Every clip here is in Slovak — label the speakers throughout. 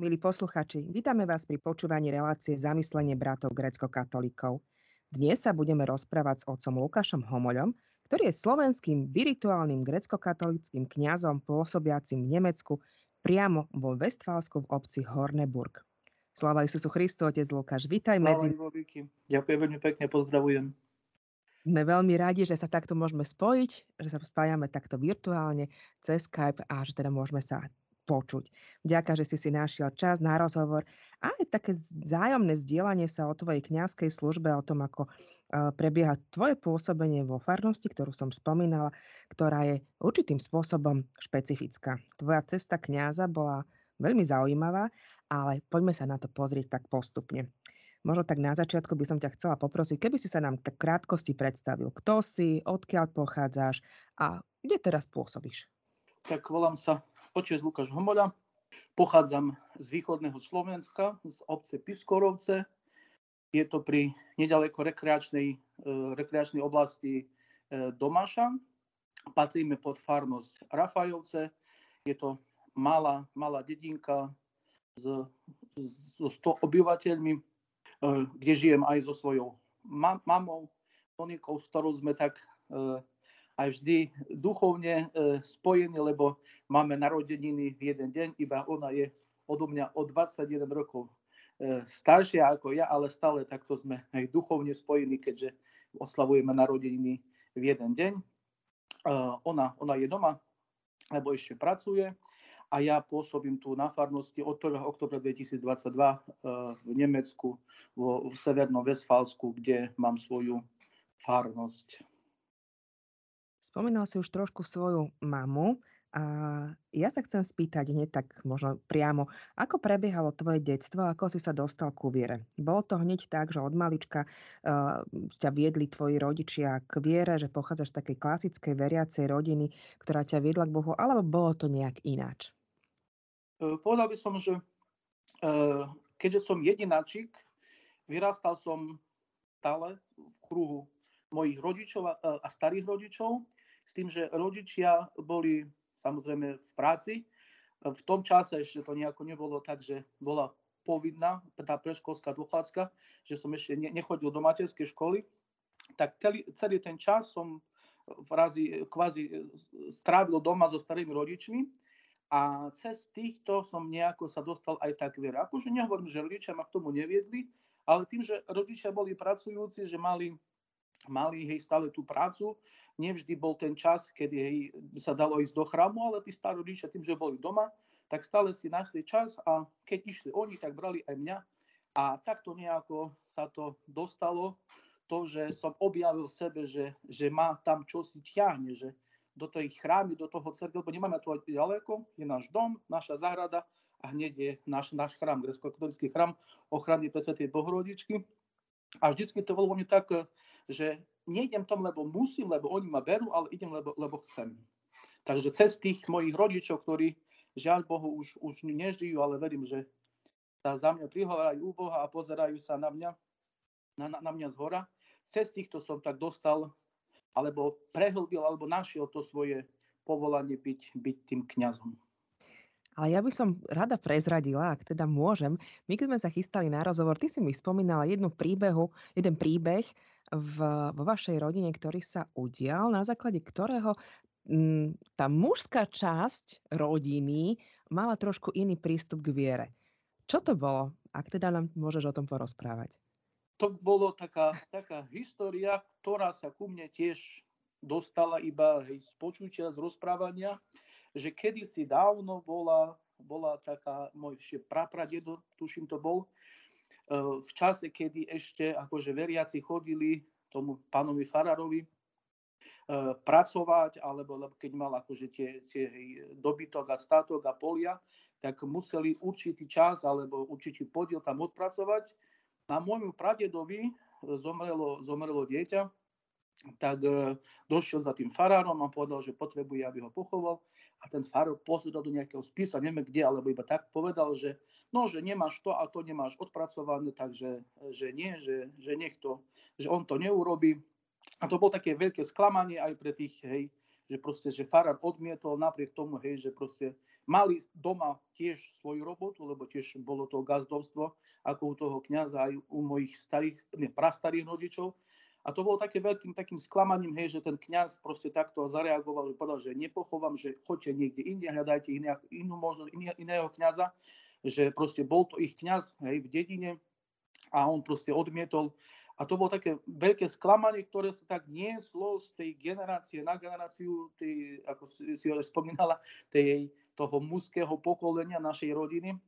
Speaker 1: Milí posluchači, vítame vás pri počúvaní relácie Zamyslenie bratov grecko-katolíkov. Dnes sa budeme rozprávať s otcom Lukášom Homoľom, ktorý je slovenským virituálnym grecko-katolickým kňazom pôsobiacim v Nemecku priamo vo Westfálsku v obci Horneburg. Sláva Isusu Christu, otec Lukáš, vítaj medzi...
Speaker 2: Ďakujem veľmi pekne, pozdravujem.
Speaker 1: Sme veľmi radi, že sa takto môžeme spojiť, že sa spájame takto virtuálne cez Skype a že teda môžeme sa počuť. Ďakujem, že si si našiel čas na rozhovor a aj také vzájomné zdieľanie sa o tvojej kňazskej službe, o tom, ako prebieha tvoje pôsobenie vo farnosti, ktorú som spomínala, ktorá je určitým spôsobom špecifická. Tvoja cesta kňaza bola veľmi zaujímavá, ale poďme sa na to pozrieť tak postupne. Možno tak na začiatku by som ťa chcela poprosiť, keby si sa nám tak krátkosti predstavil. Kto si, odkiaľ pochádzaš a kde teraz pôsobíš?
Speaker 2: Tak volám sa Otec Lukáš Homoľa, pochádzam z východného Slovenska, z obce Piskorovce. Je to pri nedaleko rekreačnej, e, rekreačnej oblasti e, Domaša. Patríme pod farnosť Rafajovce. Je to malá, malá dedinka so 100 obyvateľmi, e, kde žijem aj so svojou mamou, Monikou, s ktorou sme tak aj vždy duchovne e, spojení, lebo máme narodeniny v jeden deň, iba ona je odo mňa o 21 rokov e, staršia ako ja, ale stále takto sme aj duchovne spojení, keďže oslavujeme narodeniny v jeden deň. E, ona, ona je doma, lebo ešte pracuje a ja pôsobím tu na farnosti od 1. oktobra 2022 v Nemecku, v Severnom Westfalsku, kde mám svoju farnosť.
Speaker 1: Spomínal si už trošku svoju mamu a ja sa chcem spýtať hneď tak možno priamo, ako prebiehalo tvoje detstvo, ako si sa dostal ku viere? Bolo to hneď tak, že od malička uh, ťa viedli tvoji rodičia k viere, že pochádzaš z takej klasickej veriacej rodiny, ktorá ťa viedla k Bohu, alebo bolo to nejak ináč?
Speaker 2: E, povedal by som, že uh, keďže som jedináčik, vyrastal som stále v kruhu mojich rodičov a, a starých rodičov, s tým, že rodičia boli samozrejme v práci. V tom čase ešte to nejako nebolo tak, že bola povinná tá preškolská dochádzka, že som ešte nechodil do materskej školy, tak celý, ten čas som razi, kvázi strávil doma so starými rodičmi a cez týchto som nejako sa dostal aj tak viera. Akože nehovorím, že rodičia ma k tomu neviedli, ale tým, že rodičia boli pracujúci, že mali mali hej, stále tú prácu. Nevždy bol ten čas, kedy hej, sa dalo ísť do chrámu, ale tí starí rodičia tým, že boli doma, tak stále si našli čas a keď išli oni, tak brali aj mňa. A takto nejako sa to dostalo, to, že som objavil sebe, že, že má tam čosi ťahne, že do tej chrámy, do toho cerkve, lebo nemáme tu ďaleko, je náš dom, naša záhrada a hneď je náš, náš chrám, grecko-katolický chrám ochrany pre Svetej Bohorodičky. A vždycky to bolo mne tak že nejdem tam, lebo musím, lebo oni ma berú, ale idem, lebo, lebo chcem. Takže cez tých mojich rodičov, ktorí žiaľ Bohu už, už nežijú, ale verím, že sa za mňa prihovárajú u Boha a pozerajú sa na mňa, na, na, na mňa z hora. Cez týchto som tak dostal, alebo prehlbil, alebo našiel to svoje povolanie byť, byť tým kňazom.
Speaker 1: Ale ja by som rada prezradila, ak teda môžem. My keď sme sa chystali na rozhovor, ty si mi spomínala jednu príbehu, jeden príbeh v, vo vašej rodine, ktorý sa udial, na základe ktorého m, mm, tá mužská časť rodiny mala trošku iný prístup k viere. Čo to bolo? Ak teda nám môžeš o tom porozprávať.
Speaker 2: To bolo taká, taká história, ktorá sa ku mne tiež dostala iba hej, z počutia, z rozprávania, že kedysi dávno bola, bola taká, môj prapradedo, tuším to bol, v čase, kedy ešte akože veriaci chodili tomu pánovi Fararovi pracovať, alebo keď mal akože tie, tie dobytok a státok a polia, tak museli určitý čas alebo určitý podiel tam odpracovať. Na môjmu pradedovi zomrelo, zomrelo dieťa, tak došiel za tým farárom a povedal, že potrebuje, aby ho pochoval a ten farár pozrel do nejakého spisa, neviem kde, alebo iba tak povedal, že no, že nemáš to a to nemáš odpracované, takže že nie, že, že nech to, že on to neurobi. A to bolo také veľké sklamanie aj pre tých, hej, že proste, že farár odmietol napriek tomu, hej, že proste mali doma tiež svoju robotu, lebo tiež bolo to gazdovstvo, ako u toho kniaza aj u mojich starých, ne, prastarých rodičov. A to bolo také veľkým takým sklamaním, hej, že ten kňaz proste takto zareagoval, že povedal, že nepochovám, že choďte niekde inde, hľadajte iné, inú možnosť, iné, iného kňaza, že proste bol to ich kňaz hej, v dedine a on proste odmietol. A to bolo také veľké sklamanie, ktoré sa tak nieslo z tej generácie na generáciu, tej, ako si ho spomínala, tej, toho mužského pokolenia našej rodiny.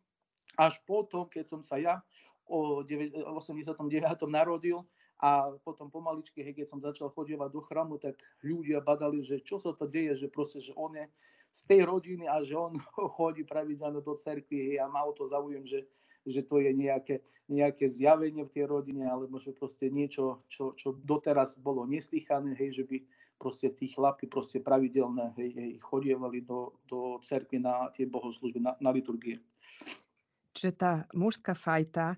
Speaker 2: Až potom, keď som sa ja o 89. narodil, a potom pomaličky, hej, keď som začal chodievať do chramu, tak ľudia badali, že čo sa to deje, že proste, že on je z tej rodiny a že on chodí pravidelne do cerkvy hej, a mal to záujem, že, že to je nejaké, nejaké zjavenie v tej rodine, alebo že proste niečo, čo, čo doteraz bolo neslychané, hej, že by proste tí chlapi proste pravidelne hej, hej, chodievali do, do cerkvy na tie bohoslužby, na, na liturgie.
Speaker 1: Čiže tá mužská fajta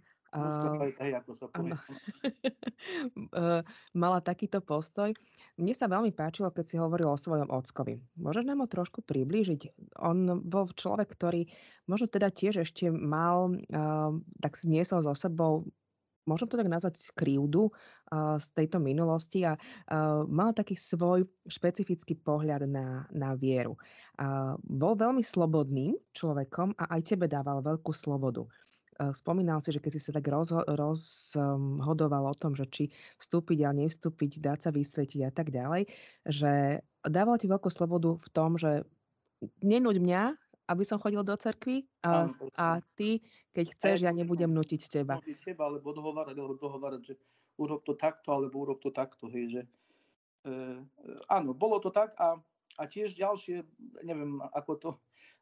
Speaker 1: mala takýto postoj. Mne sa veľmi páčilo, keď si hovoril o svojom ockovi. Môžeš nám ho trošku priblížiť? On bol človek, ktorý možno teda tiež ešte mal, tak si niesol so sebou môžem to tak nazvať krivdu uh, z tejto minulosti a uh, mal taký svoj špecifický pohľad na, na vieru. Uh, bol veľmi slobodným človekom a aj tebe dával veľkú slobodu. Eh, spomínal si, že keď si sa tak rozho rozhodoval o tom, že či vstúpiť a nevstúpiť, dať sa vysvetiť a tak ďalej, že dával ti veľkú slobodu v tom, že nenúď mňa, aby som chodil do cerkvy a, a ty, keď chceš, ja nebudem nutiť teba.
Speaker 2: Teba, alebo dohovárať, alebo dohovárať, že urob to takto, alebo urob to takto, hej, že e, áno, bolo to tak a, a tiež ďalšie, neviem, ako to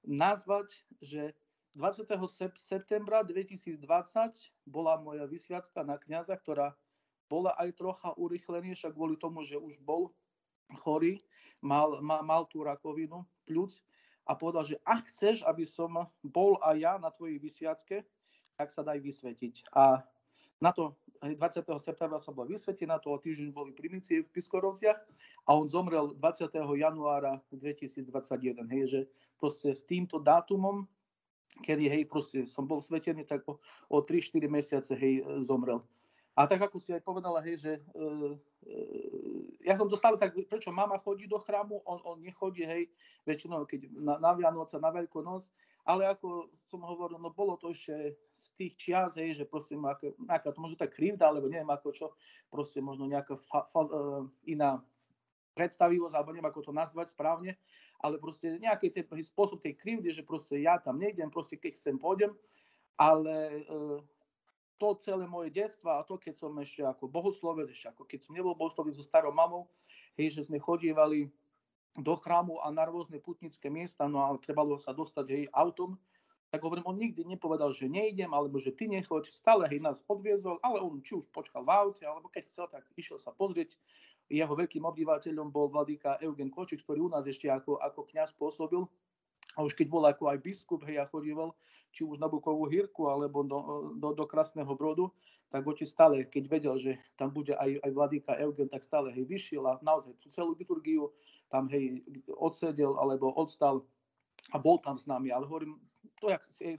Speaker 2: nazvať, že 20. septembra 2020 bola moja vysviacka na kniaza, ktorá bola aj trocha urychlenejšia kvôli tomu, že už bol chorý, mal, mal, mal tú rakovinu pľúc a povedal, že ak chceš, aby som bol aj ja na tvojej vysviacke, tak sa daj vysvetiť. A na to 20. septembra som bol vysvetený, na to o týždeň boli primície v Piskorovciach a on zomrel 20. januára 2021. Hej, že proste s týmto dátumom kedy hej, proste som bol svetený, tak o, o 3-4 mesiace hej, zomrel. A tak ako si aj povedala, hej, že uh, uh, ja som to stále tak, prečo mama chodí do chrámu, on, on nechodí, hej, väčšinou keď na, na Vianoce, na Veľkú noc, ale ako som hovoril, no bolo to ešte z tých čias, hej, že proste aká, aká to možno tak krivda, alebo neviem ako čo, proste možno nejaká fa, fa, uh, iná predstavivosť, alebo neviem ako to nazvať správne, ale proste nejaký ten spôsob tej krivdy, že proste ja tam nejdem, proste keď chcem pôjdem, ale e, to celé moje detstvo a to, keď som ešte ako bohoslovec, ešte ako keď som nebol bohoslovec so starou mamou, hej, že sme chodívali do chrámu a na rôzne putnické miesta, no a trebalo sa dostať hej, autom, tak hovorím, on nikdy nepovedal, že nejdem, alebo že ty nechoď, stále hej, nás odviezol, ale on či už počkal v aute, alebo keď chcel, tak išiel sa pozrieť. Jeho veľkým obdivateľom bol vladíka Eugen Kočík, ktorý u nás ešte ako, ako kňaz pôsobil. A už keď bol ako aj biskup, hej, a chodíval, či už na Bukovú hírku, alebo do, do, do Krasného Brodu, tak oči stále, keď vedel, že tam bude aj, aj vladíka Eugen, tak stále hej, vyšiel a naozaj tú celú liturgiu tam hej, odsedel alebo odstal a bol tam s nami. Ale hovorím, to, jak si,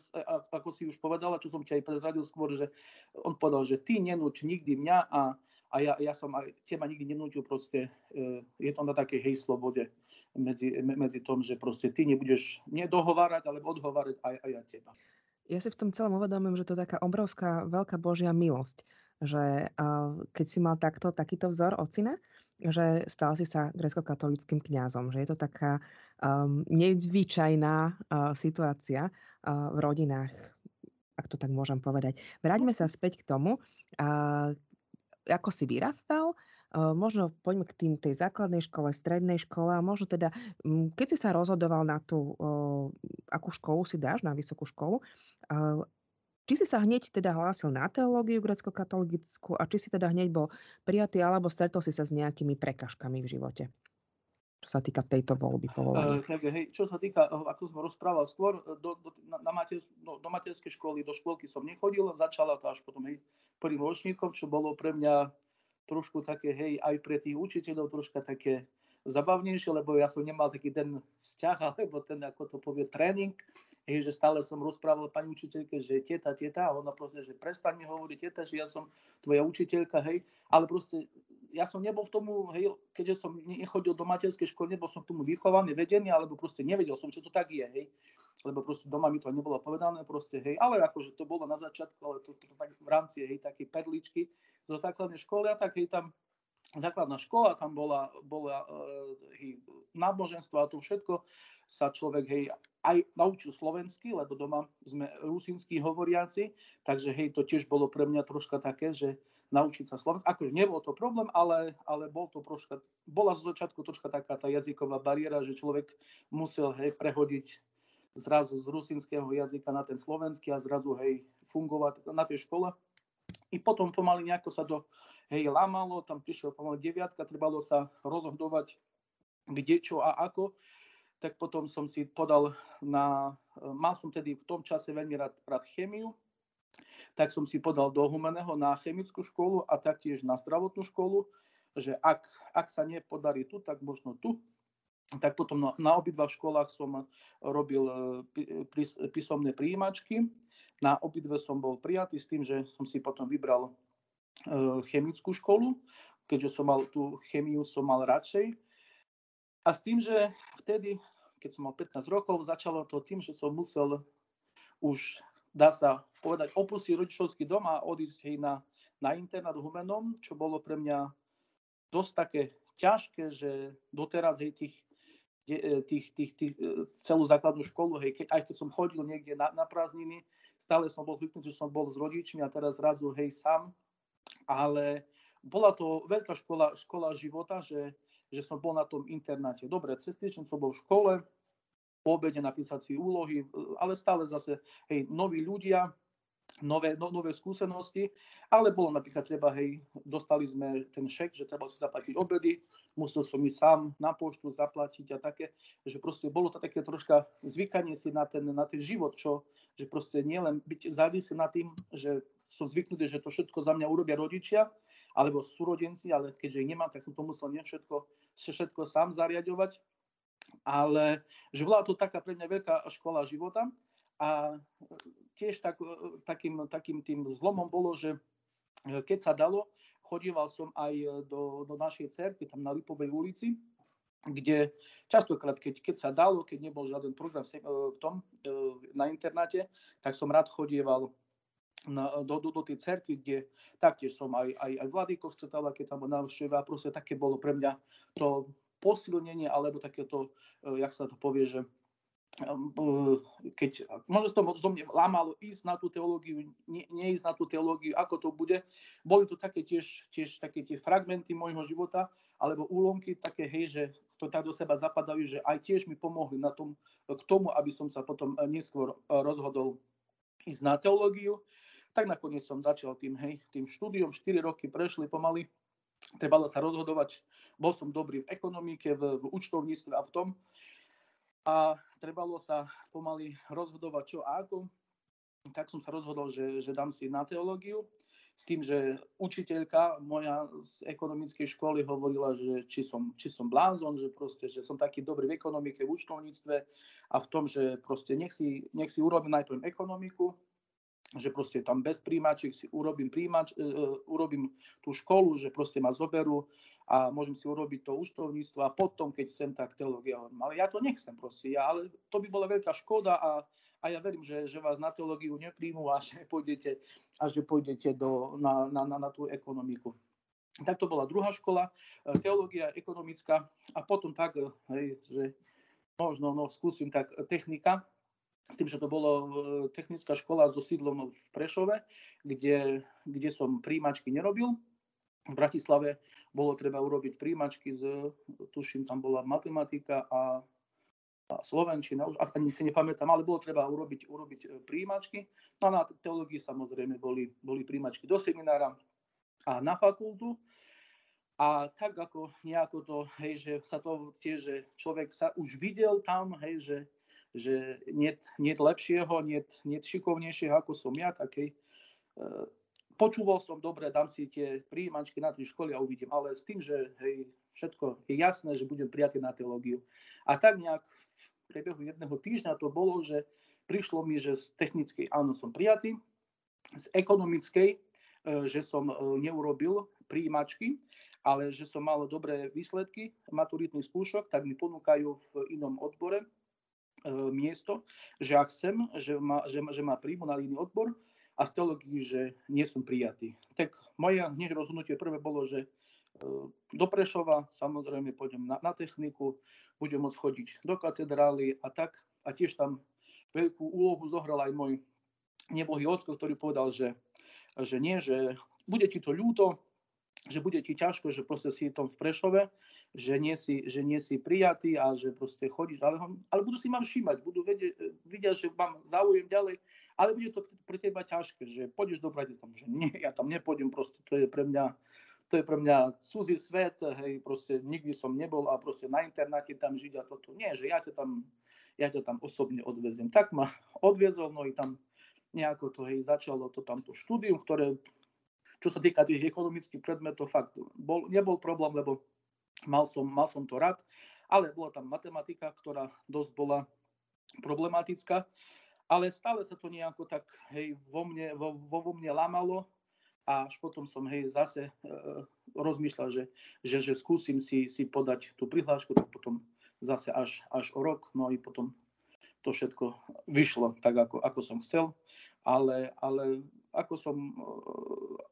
Speaker 2: ako si už povedala, čo som ti aj prezradil skôr, že on povedal, že ty nenúť nikdy mňa a, a ja, ja som aj teba nikdy nenútil proste, e, je to na takej hej slobode medzi, medzi tom, že proste ty nebudeš nedohovárať, alebo odhovárať aj, aj ja teba.
Speaker 1: Ja si v tom celom uvedomujem, že to je taká obrovská, veľká Božia milosť, že keď si mal takto, takýto vzor ocina, že stal si sa grecko-katolickým kňazom, že je to taká um, nezvyčajná uh, situácia uh, v rodinách, ak to tak môžem povedať. Vráťme sa späť k tomu, uh, ako si vyrastal, uh, možno poďme k tým, tej základnej škole, strednej škole a možno teda, um, keď si sa rozhodoval na tú, uh, akú školu si dáš, na vysokú školu, uh, či si sa hneď teda hlásil na teológiu grecko-katolickú a či si teda hneď bol prijatý, alebo stretol si sa s nejakými prekažkami v živote? Čo sa týka tejto voľby povolania.
Speaker 2: Uh, tak, hej, čo sa týka, eh, ako som rozprával skôr, eh, do, do, na, na mater, do, do materskej školy, do škôlky som nechodil, začala to až potom hej, prvým ročníkom, čo bolo pre mňa trošku také, hej, aj pre tých učiteľov troška také zabavnejšie, lebo ja som nemal taký ten vzťah, alebo ten, ako to povie, tréning, hej, že stále som rozprával pani učiteľke, že teta, teta, a ona proste, že prestane hovoriť teta, že ja som tvoja učiteľka, hej, ale proste ja som nebol v tomu, hej, keďže som nechodil do materskej školy, nebol som k tomu vychovaný, vedený, alebo proste nevedel som, čo to tak je, hej. Lebo proste doma mi to nebolo povedané, proste, hej. Ale akože to bolo na začiatku, ale to, to, to tak v rámci, hej, také perličky zo základnej školy a tak, hej, tam základná škola, tam bola, bola uh, hej, náboženstvo a to všetko sa človek hej, aj naučil slovensky, lebo doma sme rusínsky hovoriaci, takže hej, to tiež bolo pre mňa troška také, že naučiť sa slovensky. Akože nebol to problém, ale, ale bol to troška, bola zo začiatku troška taká tá jazyková bariéra, že človek musel hej, prehodiť zrazu z rusínskeho jazyka na ten slovenský a zrazu hej, fungovať na tej škole. I potom pomaly nejako sa to hej, lámalo, tam prišiel pomaly deviatka, trebalo sa rozhodovať, kde, čo a ako. Tak potom som si podal na, mal som tedy v tom čase veľmi rád, rád chemiu, tak som si podal do Humeného na chemickú školu a taktiež na zdravotnú školu, že ak, ak sa nepodarí tu, tak možno tu. Tak potom na, na obidva školách som robil e, písomné príjimačky. Na obidve som bol prijatý s tým, že som si potom vybral chemickú školu, keďže som mal tú chemiu som mal radšej. A s tým, že vtedy, keď som mal 15 rokov, začalo to tým, že som musel už dá sa povedať, opustiť rodičovský dom a odísť hej, na, na internát Humenom, čo bolo pre mňa dosť také ťažké, že doteraz hej, tých, tých, tých, tých, e, celú základnú školu, hej, keď, aj keď som chodil niekde na, na prázdniny, stále som bol zvyknutý, že som bol s rodičmi a teraz zrazu hej sám, ale bola to veľká škola, škola života, že, že som bol na tom internáte. Dobre, cez týždeň som bol v škole, po obede napísať si úlohy, ale stále zase, hej, noví ľudia, nové, no, nové skúsenosti, ale bolo napríklad treba, hej, dostali sme ten šek, že treba si zaplatiť obedy, musel som ísť sám na poštu zaplatiť a také, že proste bolo to také troška zvykanie si na ten, na ten život, čo, že proste nielen byť závislý na tým, že som zvyknutý, že to všetko za mňa urobia rodičia, alebo súrodenci, ale keďže ich nemám, tak som to musel nie všetko, všetko sám zariadovať. Ale že bola to taká pre mňa veľká škola života a tiež tak, takým, takým tým zlomom bolo, že keď sa dalo, chodíval som aj do, do našej cerky, tam na Lipovej ulici, kde častokrát, keď, keď sa dalo, keď nebol žiaden program v tom, na internáte, tak som rád chodieval na, do, do, do tej cerky, kde taktiež som aj, aj, aj Vladíkov stretal, keď tam bol návšteva, proste také bolo pre mňa to posilnenie alebo takéto, e, jak sa to povie, že e, keď, možno to zo mne lámalo ísť na tú teológiu, ne, neísť na tú teológiu, ako to bude. Boli to také tiež, tiež také tie fragmenty môjho života, alebo úlomky také, hej, že to tak do seba zapadajú, že aj tiež mi pomohli na tom, k tomu, aby som sa potom neskôr e, rozhodol ísť na teológiu. Tak nakoniec som začal tým, hej, tým štúdiom, 4 roky prešli pomaly, trebalo sa rozhodovať, bol som dobrý v ekonomike, v, v účtovníctve a v tom. A trebalo sa pomaly rozhodovať čo a ako. Tak som sa rozhodol, že, že dám si na teológiu. S tým, že učiteľka moja z ekonomickej školy hovorila, že či som, či som blázon, že proste, že som taký dobrý v ekonomike, v účtovníctve a v tom, že proste nech si, nech si urobím najprv ekonomiku, že proste tam bez príjimačiek si urobím, príjimač, uh, urobím tú školu, že proste ma zoberú a môžem si urobiť to účtovníctvo a potom, keď sem, tak teológia. Ale ja to nechcem proste, ja, ale to by bola veľká škoda a, a ja verím, že, že vás na teológiu nepríjmu a že pôjdete, a že pôjdete do, na, na, na, na tú ekonomiku. Tak to bola druhá škola, e, teológia ekonomická a potom tak, hej, že možno no, skúsim tak technika, s tým, že to bolo e, technická škola so sídlom v Prešove, kde, kde som príjimačky nerobil. V Bratislave bolo treba urobiť príjimačky, z, tuším, tam bola matematika a, a slovenčina, už ani si nepamätám, ale bolo treba urobiť, urobiť e, príjimačky. No a na teológii samozrejme boli, boli príjimačky do seminára a na fakultu. A tak ako nejako to, hej, že sa to tiež, že človek sa už videl tam, hej, že že nie, nie lepšieho, nie, nie šikovnejšieho ako som ja, takej, e, počúval som, dobre, dám si tie príjimačky na tri školy a uvidím, ale s tým, že hej, všetko je jasné, že budem prijatý na teológiu. A tak nejak v priebehu jedného týždňa to bolo, že prišlo mi, že z technickej áno som prijatý, z ekonomickej, e, že som e, neurobil príjimačky, ale že som mal dobré výsledky maturitných skúšok, tak mi ponúkajú v inom odbore miesto, že ak chcem, že ma, že, že ma príjmu na iný odbor a z teológii, že nie som prijatý. Tak moje hneď rozhodnutie prvé bolo, že do Prešova, samozrejme pôjdem na, na techniku, budem môcť chodiť do katedrály a tak. A tiež tam veľkú úlohu zohral aj môj nebohý ocko, ktorý povedal, že, že nie, že bude ti to ľúto, že bude ti ťažko, že proste si tom v Prešove, že nie si, že nie si prijatý a že proste chodíš, ale, ale budú si ma všímať, budú vedieť, vidia, že mám záujem ďalej, ale bude to pre teba ťažké, že pôjdeš do Bratislava, že nie, ja tam nepôjdem, proste to je pre mňa, to je pre mňa cudzí svet, hej, proste nikdy som nebol a proste na internáte tam žiť a toto. Nie, že ja ťa tam, ja ťa tam osobne odvezem. Tak ma odviezol, no i tam nejako to hej, začalo to tamto štúdium, ktoré, čo sa týka tých ekonomických predmetov, fakt bol, nebol problém, lebo mal som, mal som to rád, ale bola tam matematika, ktorá dosť bola problematická, ale stále sa to nejako tak hej, vo, mne, vo, vo mne lámalo a až potom som hej, zase e, rozmýšľal, že, že, že skúsim si, si podať tú prihlášku, tak potom zase až, až o rok, no i potom to všetko vyšlo tak, ako, ako som chcel, ale, ale ako som eh,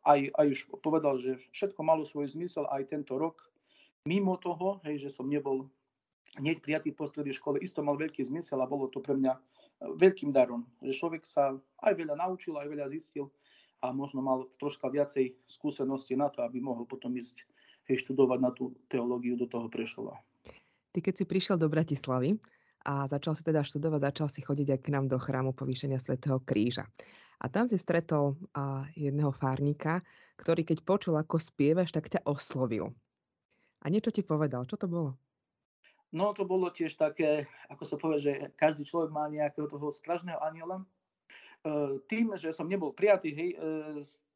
Speaker 2: aj, aj už povedal, že všetko malo svoj zmysel aj tento rok. Mimo toho, hej, že som nebol hneď prijatý po strednej škole, isto mal veľký zmysel a bolo to pre mňa eh, veľkým darom, že človek sa aj veľa naučil, aj veľa zistil a možno mal troška viacej skúsenosti na to, aby mohol potom ísť hej, študovať na tú teológiu do toho Prešova.
Speaker 1: Ty keď si prišiel do Bratislavy, a začal si teda študovať, začal si chodiť aj k nám do chrámu povýšenia svätého Kríža. A tam si stretol a, jedného fárnika, ktorý keď počul, ako spievaš, tak ťa oslovil. A niečo ti povedal. Čo to bolo?
Speaker 2: No to bolo tiež také, ako sa povie, že každý človek má nejakého toho stražného aniela. E, tým, že som nebol prijatý, hej, e,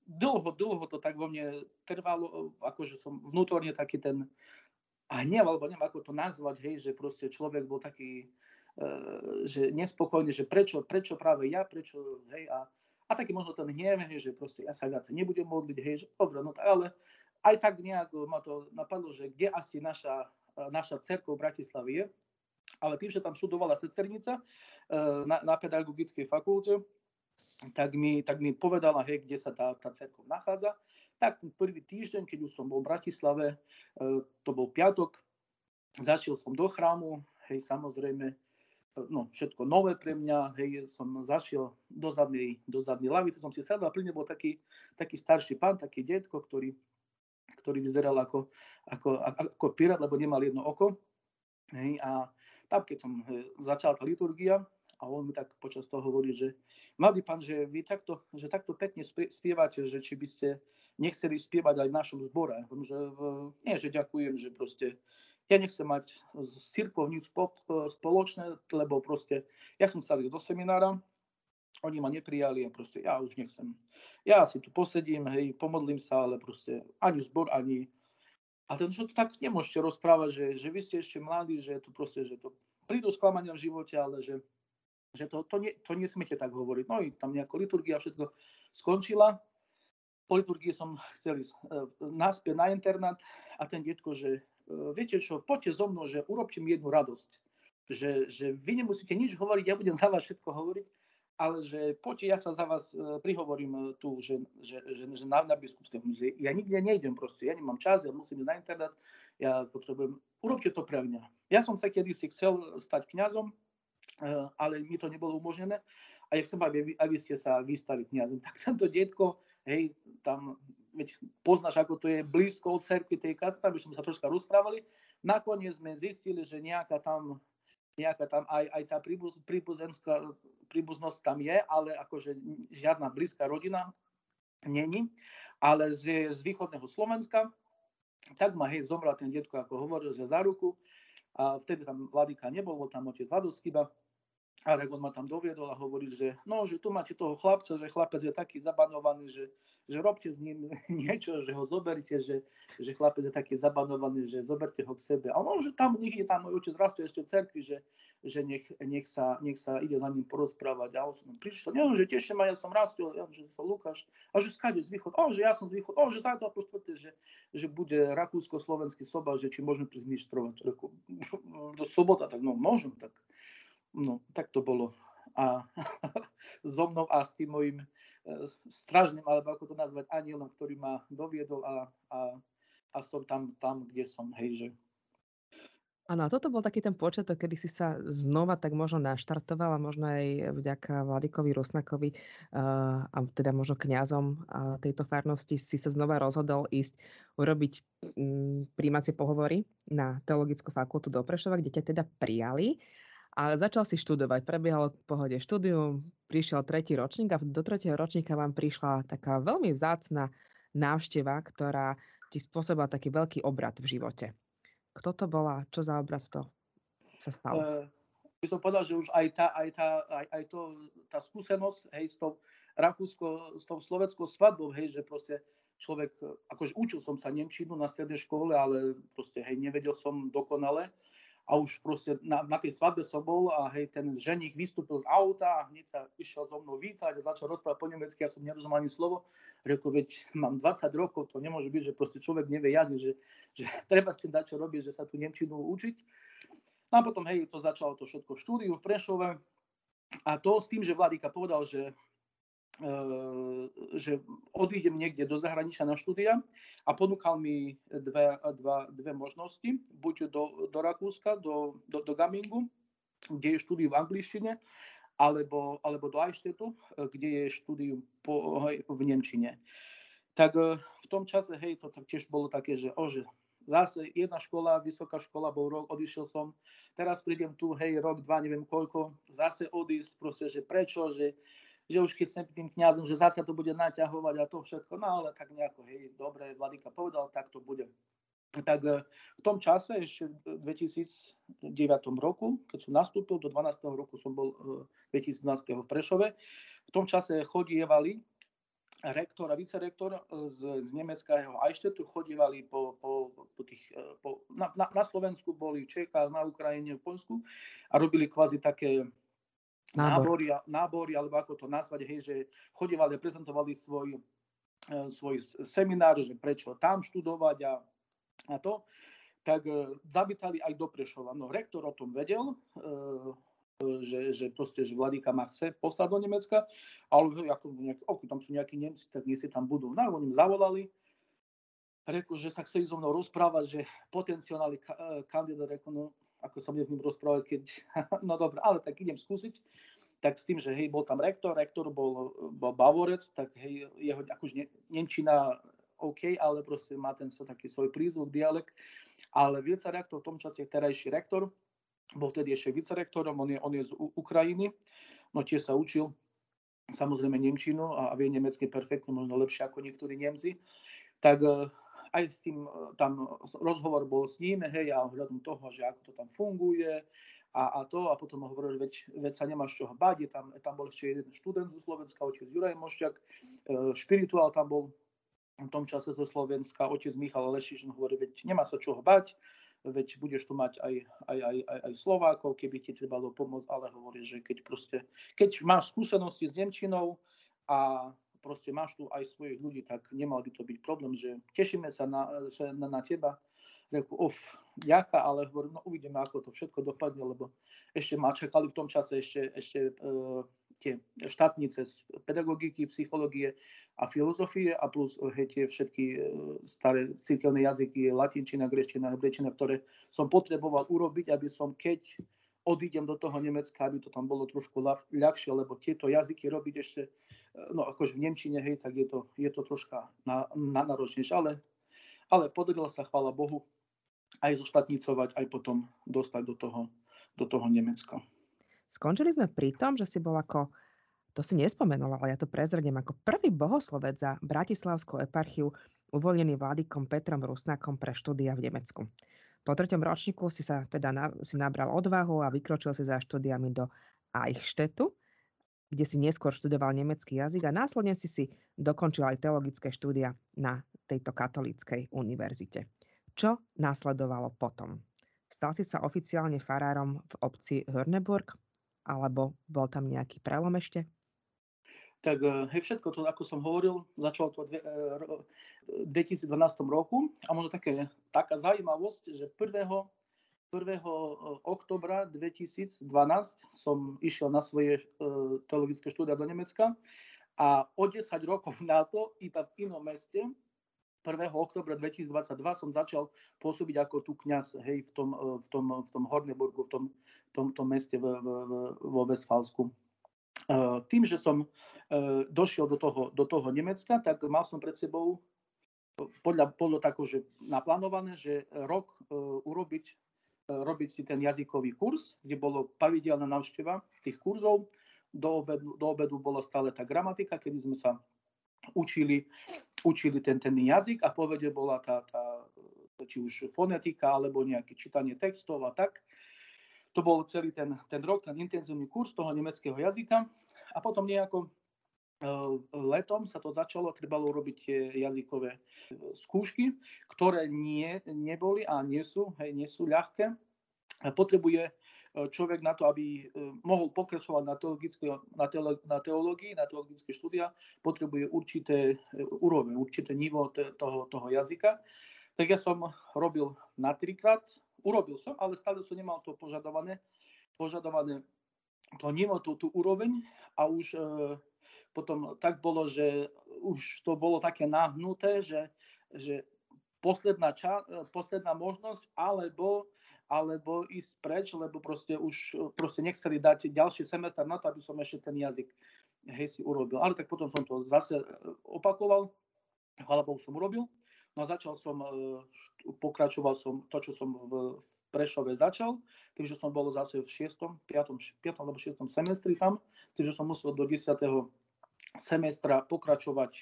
Speaker 2: dlho, dlho to tak vo mne trvalo, akože som vnútorne taký ten hnev, alebo neviem, ako to nazvať, hej, že proste človek bol taký, že nespokojný, že prečo, prečo práve ja, prečo, hej, a, a taký možno ten hnev, hej, že proste ja sa viacej nebudem modliť, hej, že dobre, no tak, ale aj tak nejak ma to napadlo, že kde asi naša, naša cerkev v Bratislavi je, ale tým, že tam študovala sesternica uh, na, na pedagogickej fakulte, tak mi, tak mi povedala, hej, kde sa tá, tá cerkev nachádza. Tak ten prvý týždeň, keď už som bol v Bratislave, e, to bol piatok, zašiel som do chrámu, hej, samozrejme, no, všetko nové pre mňa, hej, som zašiel do zadnej, do zadnej lavice, som si sadol a pri bol taký, taký starší pán, taký detko, ktorý, ktorý vyzeral ako, ako, ako pirát, lebo nemal jedno oko. Hej, a tam, keď som hej, začal tá liturgia, a on mi tak počas toho hovorí, že mladý pán, že vy takto, že takto pekne spievate, že či by ste nechceli spievať aj v našom zbore. Že, nie, že ďakujem, že proste ja nechcem mať církvou nič spoločné, lebo proste ja som sa do seminára, oni ma neprijali a proste ja už nechcem. Ja si tu posedím, hej, pomodlím sa, ale proste ani zbor, ani... A ten, že to tak nemôžete rozprávať, že, že vy ste ešte mladí, že to proste, že to prídu sklamania v živote, ale že že to, to, nie, to nesmiete tak hovoriť. No i tam nejako liturgia všetko skončila. Po liturgii som chcel ísť e, naspäť na internát a ten detko, že e, viete čo, poďte so mnou, že urobte mi jednu radosť. Že, že vy nemusíte nič hovoriť, ja budem za vás všetko hovoriť, ale že poďte, ja sa za vás e, prihovorím tu, že, že, že, že na, na biskupstve. Ja nikde nejdem proste, ja nemám čas, ja musím ísť na internát, ja potrebujem, urobte to pre mňa. Ja som sa kedysi chcel stať kňazom, Eh, ale mi to nebolo umožnené. A ja chcem, aby, aby ste sa vystali kniazom. Tak tento detko, hej, tam, veď poznáš, ako to je blízko od cerky tej katedry, aby sme sa troška rozprávali. Nakoniec sme zistili, že nejaká tam, nejaká tam aj, aj tá príbuz, príbuznosť tam je, ale akože žiadna blízka rodina není, ale z, z východného Slovenska. Tak ma hej zomrel ten detko, ako hovoril, že za ruku. A vtedy tam Vladika nebol, bol tam otec Vadoskyba a on ma tam doviedol a hovorí, že no, že tu máte toho chlapca, že chlapec je taký zabanovaný, že, že robte s ním niečo, že ho zoberte, že, že chlapec je taký zabanovaný, že zoberte ho k sebe. A on, že tam nech je tam môj otec rastuje ešte v cerkvi, že, že nech, nech, sa, nech sa ide za ním porozprávať. A on som prišiel, nie, že teším ma, ja som rastil, ja, že som Lukáš. A že skade z východ, o, že ja som z východ, o, že zajtra po štvrté, že, že bude rakúsko-slovenský soba, že či môžeme prísť. Do sobota, tak no, môžem, tak No, tak to bolo. A so mnou a s tým mojim e, stražným, alebo ako to nazvať, anielom, ktorý ma doviedol a, a, a som tam, tam, kde som, hej,
Speaker 1: Áno, a toto bol taký ten počiatok, kedy si sa znova tak možno naštartovala, možno aj vďaka Vladikovi Rusnakovi uh, a teda možno kňazom uh, tejto farnosti si sa znova rozhodol ísť urobiť um, príjmacie pohovory na Teologickú fakultu do Prešova, kde ťa teda prijali. A začal si študovať. Prebiehalo v pohode štúdium, prišiel tretí ročník a do tretieho ročníka vám prišla taká veľmi vzácna návšteva, ktorá ti spôsobila taký veľký obrad v živote. Kto to bola? Čo za obrad to sa stalo? Uh,
Speaker 2: by som povedal, že už aj tá, aj tá, aj, aj to, tá skúsenosť hej, s tou Rakúsko, s tou slovenskou svadbou, hej, že proste človek, akože učil som sa Nemčinu na strednej škole, ale proste hej, nevedel som dokonale a už proste na, na tej svadbe som bol a hej, ten ženich vystúpil z auta a hneď sa išiel so mnou vítať a začal rozprávať po nemecky, ja som nerozumel ani slovo. Rekol, veď mám 20 rokov, to nemôže byť, že proste človek nevie jazyk, že, že treba s tým dať čo robiť, že sa tu Nemčinu učiť. No a potom hej, to začalo to všetko štúdiu v Prešove a to s tým, že Vladika povedal, že že odídem niekde do zahraničia na štúdia a ponúkal mi dve, dva, dve možnosti, buď do, do Rakúska, do, do, do Gamingu, kde je štúdium v angličtine, alebo, alebo do Eichstättu, kde je štúdium po, hej, v Nemčine. Tak e, v tom čase, hej, to tak tiež bolo také, že, o, že zase jedna škola, vysoká škola, bol rok, odišiel som, teraz prídem tu, hej, rok, dva, neviem koľko, zase odísť, proste, že prečo, že že už keď sem tým kňazom, že zase to bude naťahovať a to všetko, no ale tak nejako, hej, dobre, Vladika povedal, tak to bude. Tak e, v tom čase, ešte v 2009 roku, keď som nastúpil, do 12. roku som bol 2012. E, v Prešove, v tom čase chodievali rektor a vicerektor z, z nemeckého Eichstättu chodievali po, po, po tých, e, po, na, na, na Slovensku, boli v Čechách, na Ukrajine, v Polsku a robili kvázi také nábory, nábory, alebo ako to nazvať, hej, že chodívali a prezentovali svoj, e, svoj seminár, že prečo tam študovať a, a to, tak uh, zabitali aj do Prešova. No rektor o tom vedel, uh, že, že proste, že Vladika ma chce poslať do Nemecka, ale ako, nejak, ok, tam sú nejakí Nemci, tak nie si tam budú. No oni zavolali, reku, že sa chceli so mnou rozprávať, že potenciálny kandidát, reku, no ako sa budem s ním rozprávať, keď, no dobre, ale tak idem skúsiť. Tak s tým, že hej, bol tam rektor, rektor bol, bol Bavorec, tak hej, jeho akože ne, Nemčina OK, ale proste má ten so, taký svoj prízvuk, dialekt. Ale vicerektor v tom čase terajší rektor, bol vtedy ešte vicerektorom, on je, on je z Ukrajiny, no tiež sa učil samozrejme Nemčinu a, vie nemecky perfektne, možno lepšie ako niektorí Nemci. Tak aj s tým, e, tam rozhovor bol s ním, hej, a ohľadom toho, že ako to tam funguje a, a to, a potom hovoril, že veď, veď sa nemáš čoho báť, tam, tam bol ešte jeden študent zo Slovenska, otec Juraj Mošťak, e, špirituál tam bol v tom čase zo Slovenska, otec Michal Lešiš, hovorí, veď nemá sa čoho bať, veď budeš tu mať aj, aj, aj, aj, aj Slovákov, keby ti trebalo pomôcť, ale hovorí, že keď proste, keď máš skúsenosti s Nemčinou a proste máš tu aj svojich ľudí, tak nemal by to byť problém, že tešíme sa na, že na, na teba. Reku, uf, ďaká, ale hovorím, no uvidíme, ako to všetko dopadne, lebo ešte ma čakali v tom čase ešte, ešte uh, tie štátnice z pedagogiky, psychológie a filozofie a plus uh, hej, tie všetky uh, staré církevné jazyky, latinčina, greština, hebrečina, ktoré som potreboval urobiť, aby som keď odídem do toho Nemecka, aby to tam bolo trošku ľahšie, lebo tieto jazyky robiť ešte, e, no akože v Nemčine, hej, tak je to, je to troška na, na náročnejšie, ale, ale podarilo sa, chvála Bohu, aj zoštatnicovať, aj potom dostať do toho, do toho Nemecka.
Speaker 1: Skončili sme pri tom, že si bol ako, to si nespomenul, ale ja to prezradím, ako prvý bohoslovec za Bratislavskú eparchiu uvoľnený vládikom Petrom Rusnákom pre štúdia v Nemecku. Po treťom ročníku si sa teda na, si nabral odvahu a vykročil si za štúdiami do Eichstättu, kde si neskôr študoval nemecký jazyk a následne si si dokončil aj teologické štúdia na tejto katolíckej univerzite. Čo následovalo potom? Stal si sa oficiálne farárom v obci Hörneburg? Alebo bol tam nejaký prelom ešte?
Speaker 2: Tak eh, hej, všetko to, ako som hovoril, začalo to v 2012 eh, roku a možno také, taká zaujímavosť, že 1. 1. Eh, oktobra 2012 som išiel na svoje teologické štúdia do Nemecka a o 10 rokov na to, iba v inom meste, 1. oktobra 2022 som začal pôsobiť ako tu kňaz hej, v, tom, v, tom, v tom Horneburgu, v tom, tom, tom meste v, v, vo Westfalsku. Tým, že som došiel do toho, do toho Nemecka, tak mal som pred sebou podľa, podľa tako, že naplánované, že rok urobiť robiť si ten jazykový kurz, kde bolo pravidelná návšteva tých kurzov. Do obedu, do obedu bola stále tá gramatika, kedy sme sa učili, učili ten, ten jazyk a povede bola tá, tá, či už fonetika alebo nejaké čítanie textov a tak. To bol celý ten, ten rok, ten intenzívny kurz toho nemeckého jazyka. A potom nejako letom sa to začalo, trebalo robiť tie jazykové skúšky, ktoré nie, neboli a nie sú, hej, nie sú ľahké. Potrebuje človek na to, aby mohol pokračovať na, na, teolo, na teológii, na teologické štúdia, potrebuje určité úroveň, určité nivo toho, toho jazyka. Tak ja som robil na trikrát, urobil som, ale stále som nemal to požadované, požadované to nivo, tú, tú úroveň a už potom tak bolo, že už to bolo také nahnuté, že, že posledná, ča, posledná možnosť, alebo, alebo ísť preč, lebo proste už proste nechceli dať ďalší semestr na to, aby som ešte ten jazyk hej, si urobil. Ale tak potom som to zase opakoval, chvála Bohu som urobil. No začal som, e, pokračoval som to, čo som v, Prešove začal, tým, že som bol zase v 6., 5., 5. alebo 6. semestri tam, tým, že som musel do 10 semestra pokračovať e,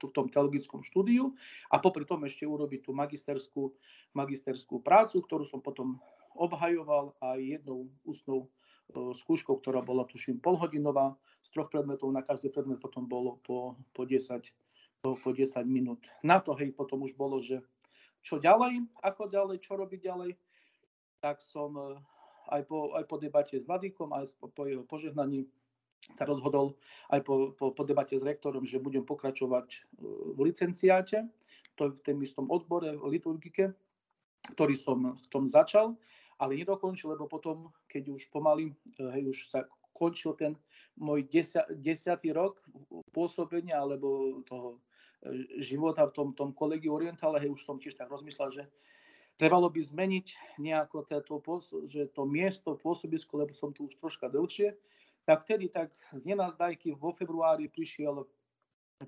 Speaker 2: v tom teologickom štúdiu a popri tom ešte urobiť tú magisterskú, magisterskú prácu, ktorú som potom obhajoval aj jednou ústnou e, skúškou, ktorá bola tuším polhodinová, z troch predmetov na každý predmet potom bolo po, po, 10, po, po 10 minút. Na to hej potom už bolo, že čo ďalej, ako ďalej, čo robiť ďalej, tak som e, aj po, aj po debate s Vadikom, aj po, jeho požehnaní sa rozhodol aj po, po, po debate s rektorom, že budem pokračovať e, v licenciáte, to v tom istom odbore v liturgike, ktorý som v tom začal, ale nedokončil, lebo potom, keď už pomaly, e, hej, už sa končil ten môj desia, desiatý rok pôsobenia alebo toho života v tom, tom kolegiu Orientále, hej, už som tiež tak rozmyslel, že trebalo by zmeniť nejako to, že to miesto, pôsobisko, lebo som tu už troška dlhšie, tak vtedy tak z nenazdajky vo februári prišiel,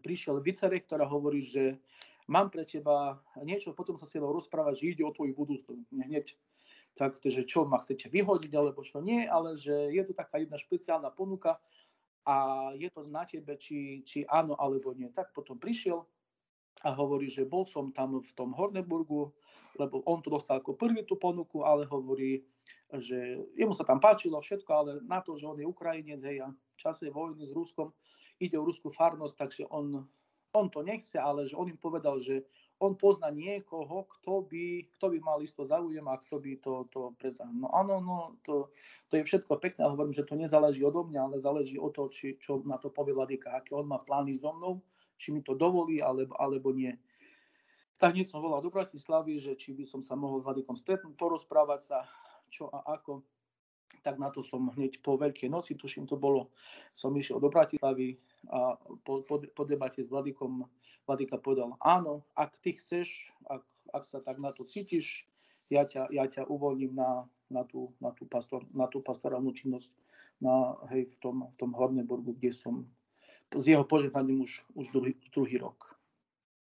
Speaker 2: prišiel vicerektor a hovorí, že mám pre teba niečo, potom sa s tebou rozprávať, že ide o tvoju budúcnosť. Hneď tak, že čo ma chcete vyhodiť alebo čo nie, ale že je tu taká jedna špeciálna ponuka a je to na tebe, či, či áno alebo nie. Tak potom prišiel a hovorí, že bol som tam v tom Horneburgu, lebo on to dostal ako prvý tú ponuku, ale hovorí, že jemu sa tam páčilo všetko, ale na to, že on je Ukrajinec, hej, a v čase vojny s Ruskom ide o ruskú farnosť, takže on, on to nechce, ale že on im povedal, že on pozná niekoho, kto by, kto by mal isto záujem a kto by to, to predzal. No áno, no, to, to je všetko pekné, ale hovorím, že to nezáleží odo mňa, ale záleží o to, či, čo na to povie Vladika, aké on má plány so mnou, či mi to dovolí, alebo, alebo nie tak hneď som volal do Bratislavy, že či by som sa mohol s Vladikom stretnúť, porozprávať sa, čo a ako. Tak na to som hneď po Veľkej noci, tuším to bolo, som išiel do Bratislavy a po, po, po debate s Vladikom, Vladika povedal, áno, ak ty chceš, ak, ak sa tak na to cítiš, ja ťa, ja ťa uvoľním na, na, tú, na, tú pastor, na tú pastorálnu činnosť na, hej, v, tom, v tom Horneburgu, kde som s jeho požehnaním už, už druhý, druhý rok.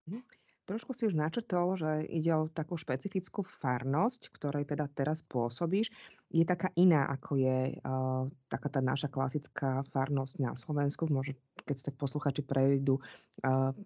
Speaker 1: Mhm. Trošku si už načrtol, že ide o takú špecifickú farnosť, ktorej teda teraz pôsobíš. Je taká iná, ako je uh, taká tá naša klasická farnosť na Slovensku, možno keď sa tak posluchači prejdú,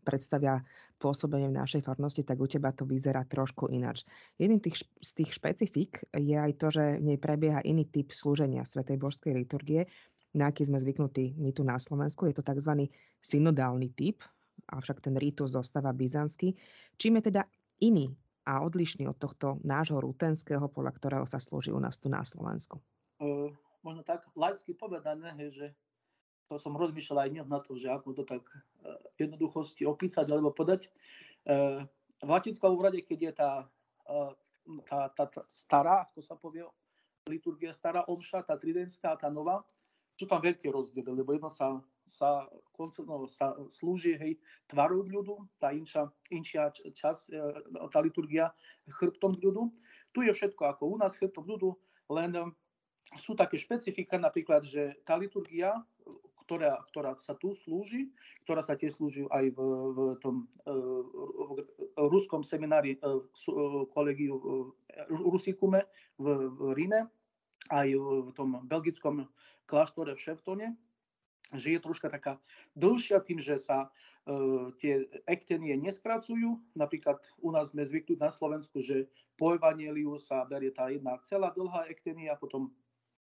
Speaker 1: predstavia pôsobenie v našej farnosti, tak u teba to vyzerá trošku ináč. Jedným tých, z tých špecifik je aj to, že v nej prebieha iný typ slúženia Svetej Božskej liturgie, na aký sme zvyknutí my tu na Slovensku. Je to tzv. synodálny typ, avšak ten rítus zostáva byzantský. Čím je teda iný a odlišný od tohto nášho rutenského, podľa ktorého sa slúži u nás tu na Slovensku?
Speaker 2: Uh, možno tak laicky povedané, že to som rozmýšľal aj na to, že ako to tak uh, jednoduchosti opísať alebo podať. Uh, v latinskom úrade, keď je tá, uh, tá, tá, tá stará, ako sa povie, liturgia stará omša, tá tridentská, tá nová, sú tam veľké rozdiely, lebo jedno sa, sa, no, sa slúži hej, tvarou k ľudu, tá inšia, inšia čas, e, tá liturgia chrbtom k ľudu. Tu je všetko ako u nás chrbtom k ľudu, len sú také špecifika, napríklad, že tá liturgia, ktorá, ktorá sa tu slúži, ktorá sa tiež slúži aj v, v tom e, v ruskom seminári kolegiu v Rusikume v, v Ríme, aj v tom belgickom kláštore v Šeftone, že je troška taká dlhšia tým, že sa e, tie ektenie neskracujú. Napríklad u nás sme zvyknutí na Slovensku, že po evaníliu sa berie tá jedna celá dlhá ektenia, potom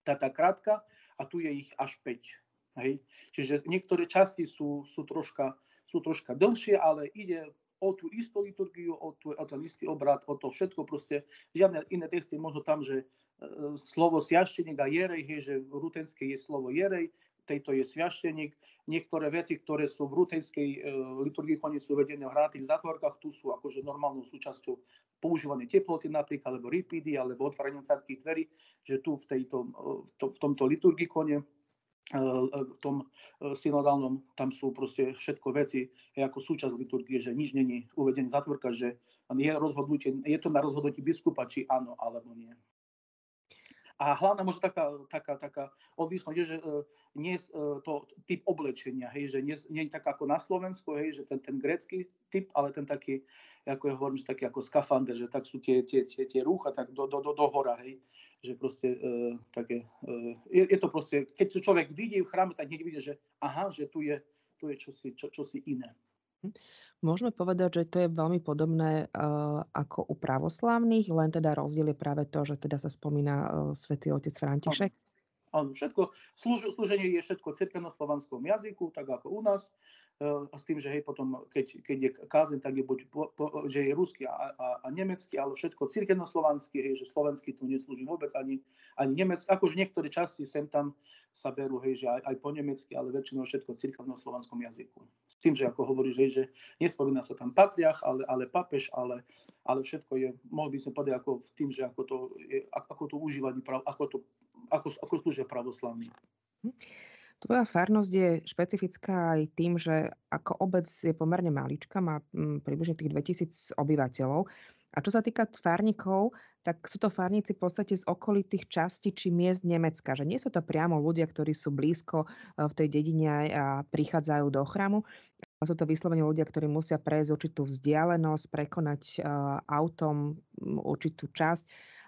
Speaker 2: tá, tá krátka a tu je ich až 5. Hej. Čiže niektoré časti sú, sú, troška, sú troška dlhšie, ale ide o tú istú liturgiu, o, tú, o ten istý obrad, o to všetko proste. Žiadne iné texty, možno tam, že e, slovo sviašteník a jerej, hej, že v rutenskej je slovo jerej, tejto je sviašteník. Niektoré veci, ktoré sú v rutenskej e, liturgii koniec sú uvedené v hranatých zatvorkách, tu sú akože normálnou súčasťou používanie teploty napríklad, alebo ripidy, alebo otváranie cerkých dverí, že tu v, tejto, v, to, v tomto liturgikone v tom e, synodálnom, tam sú proste všetko veci ako súčasť liturgie, že nič není uvedené zatvorka, že je, rozhodnutie, je to na rozhodnutí biskupa, či áno alebo nie. A hlavná možno taká, taká, taká odlišnosť je, že uh, nie je to typ oblečenia, hej, že nie, nie je tak ako na Slovensku, hej, že ten, ten grécky typ, ale ten taký, ako ja hovorím, že taký ako skafander, že tak sú tie, tie, tie, tie rúcha tak do, do, do, do hora, hej, že proste uh, také, uh, je, je to proste, keď to človek vidí v chráme, tak hneď vidí, že aha, že tu je, tu je čosi, čo, čosi iné.
Speaker 1: Hm. Môžeme povedať, že to je veľmi podobné uh, ako u pravoslávnych, len teda rozdiel je práve to, že teda sa spomína uh, svätý otec František.
Speaker 2: Áno, všetko, slúž, slúženie je všetko v cirkevnoslovanskom jazyku, tak ako u nás. A s tým, že hej, potom, keď, keď je kázeň, tak je buď, po, po, že je ruský a, a, a nemecký, ale všetko cirkevnoslovanský, hej, že slovenský tu neslúži vôbec ani, ani nemecký. Akože niektoré časti sem tam sa berú, hej, že aj, aj po nemecky, ale väčšinou všetko cirkevnoslovanskom jazyku. S tým, že ako hovoríš, hej, že nespomína sa tam patriach, ale, ale papež, ale, ale všetko je, mohol by som povedať, ako v tým, že ako to, je, ako to užívanie, ako, to, ako, ako slúžia pravoslavní.
Speaker 1: Hm. Tvoja farnosť je špecifická aj tým, že ako obec je pomerne malička, má mm, približne tých 2000 obyvateľov. A čo sa týka farníkov, tak sú to farníci v podstate z okolitých častí či miest Nemecka. Že nie sú to priamo ľudia, ktorí sú blízko e, v tej dedine a prichádzajú do chrámu. Sú to vyslovene ľudia, ktorí musia prejsť určitú vzdialenosť, prekonať uh, autom určitú časť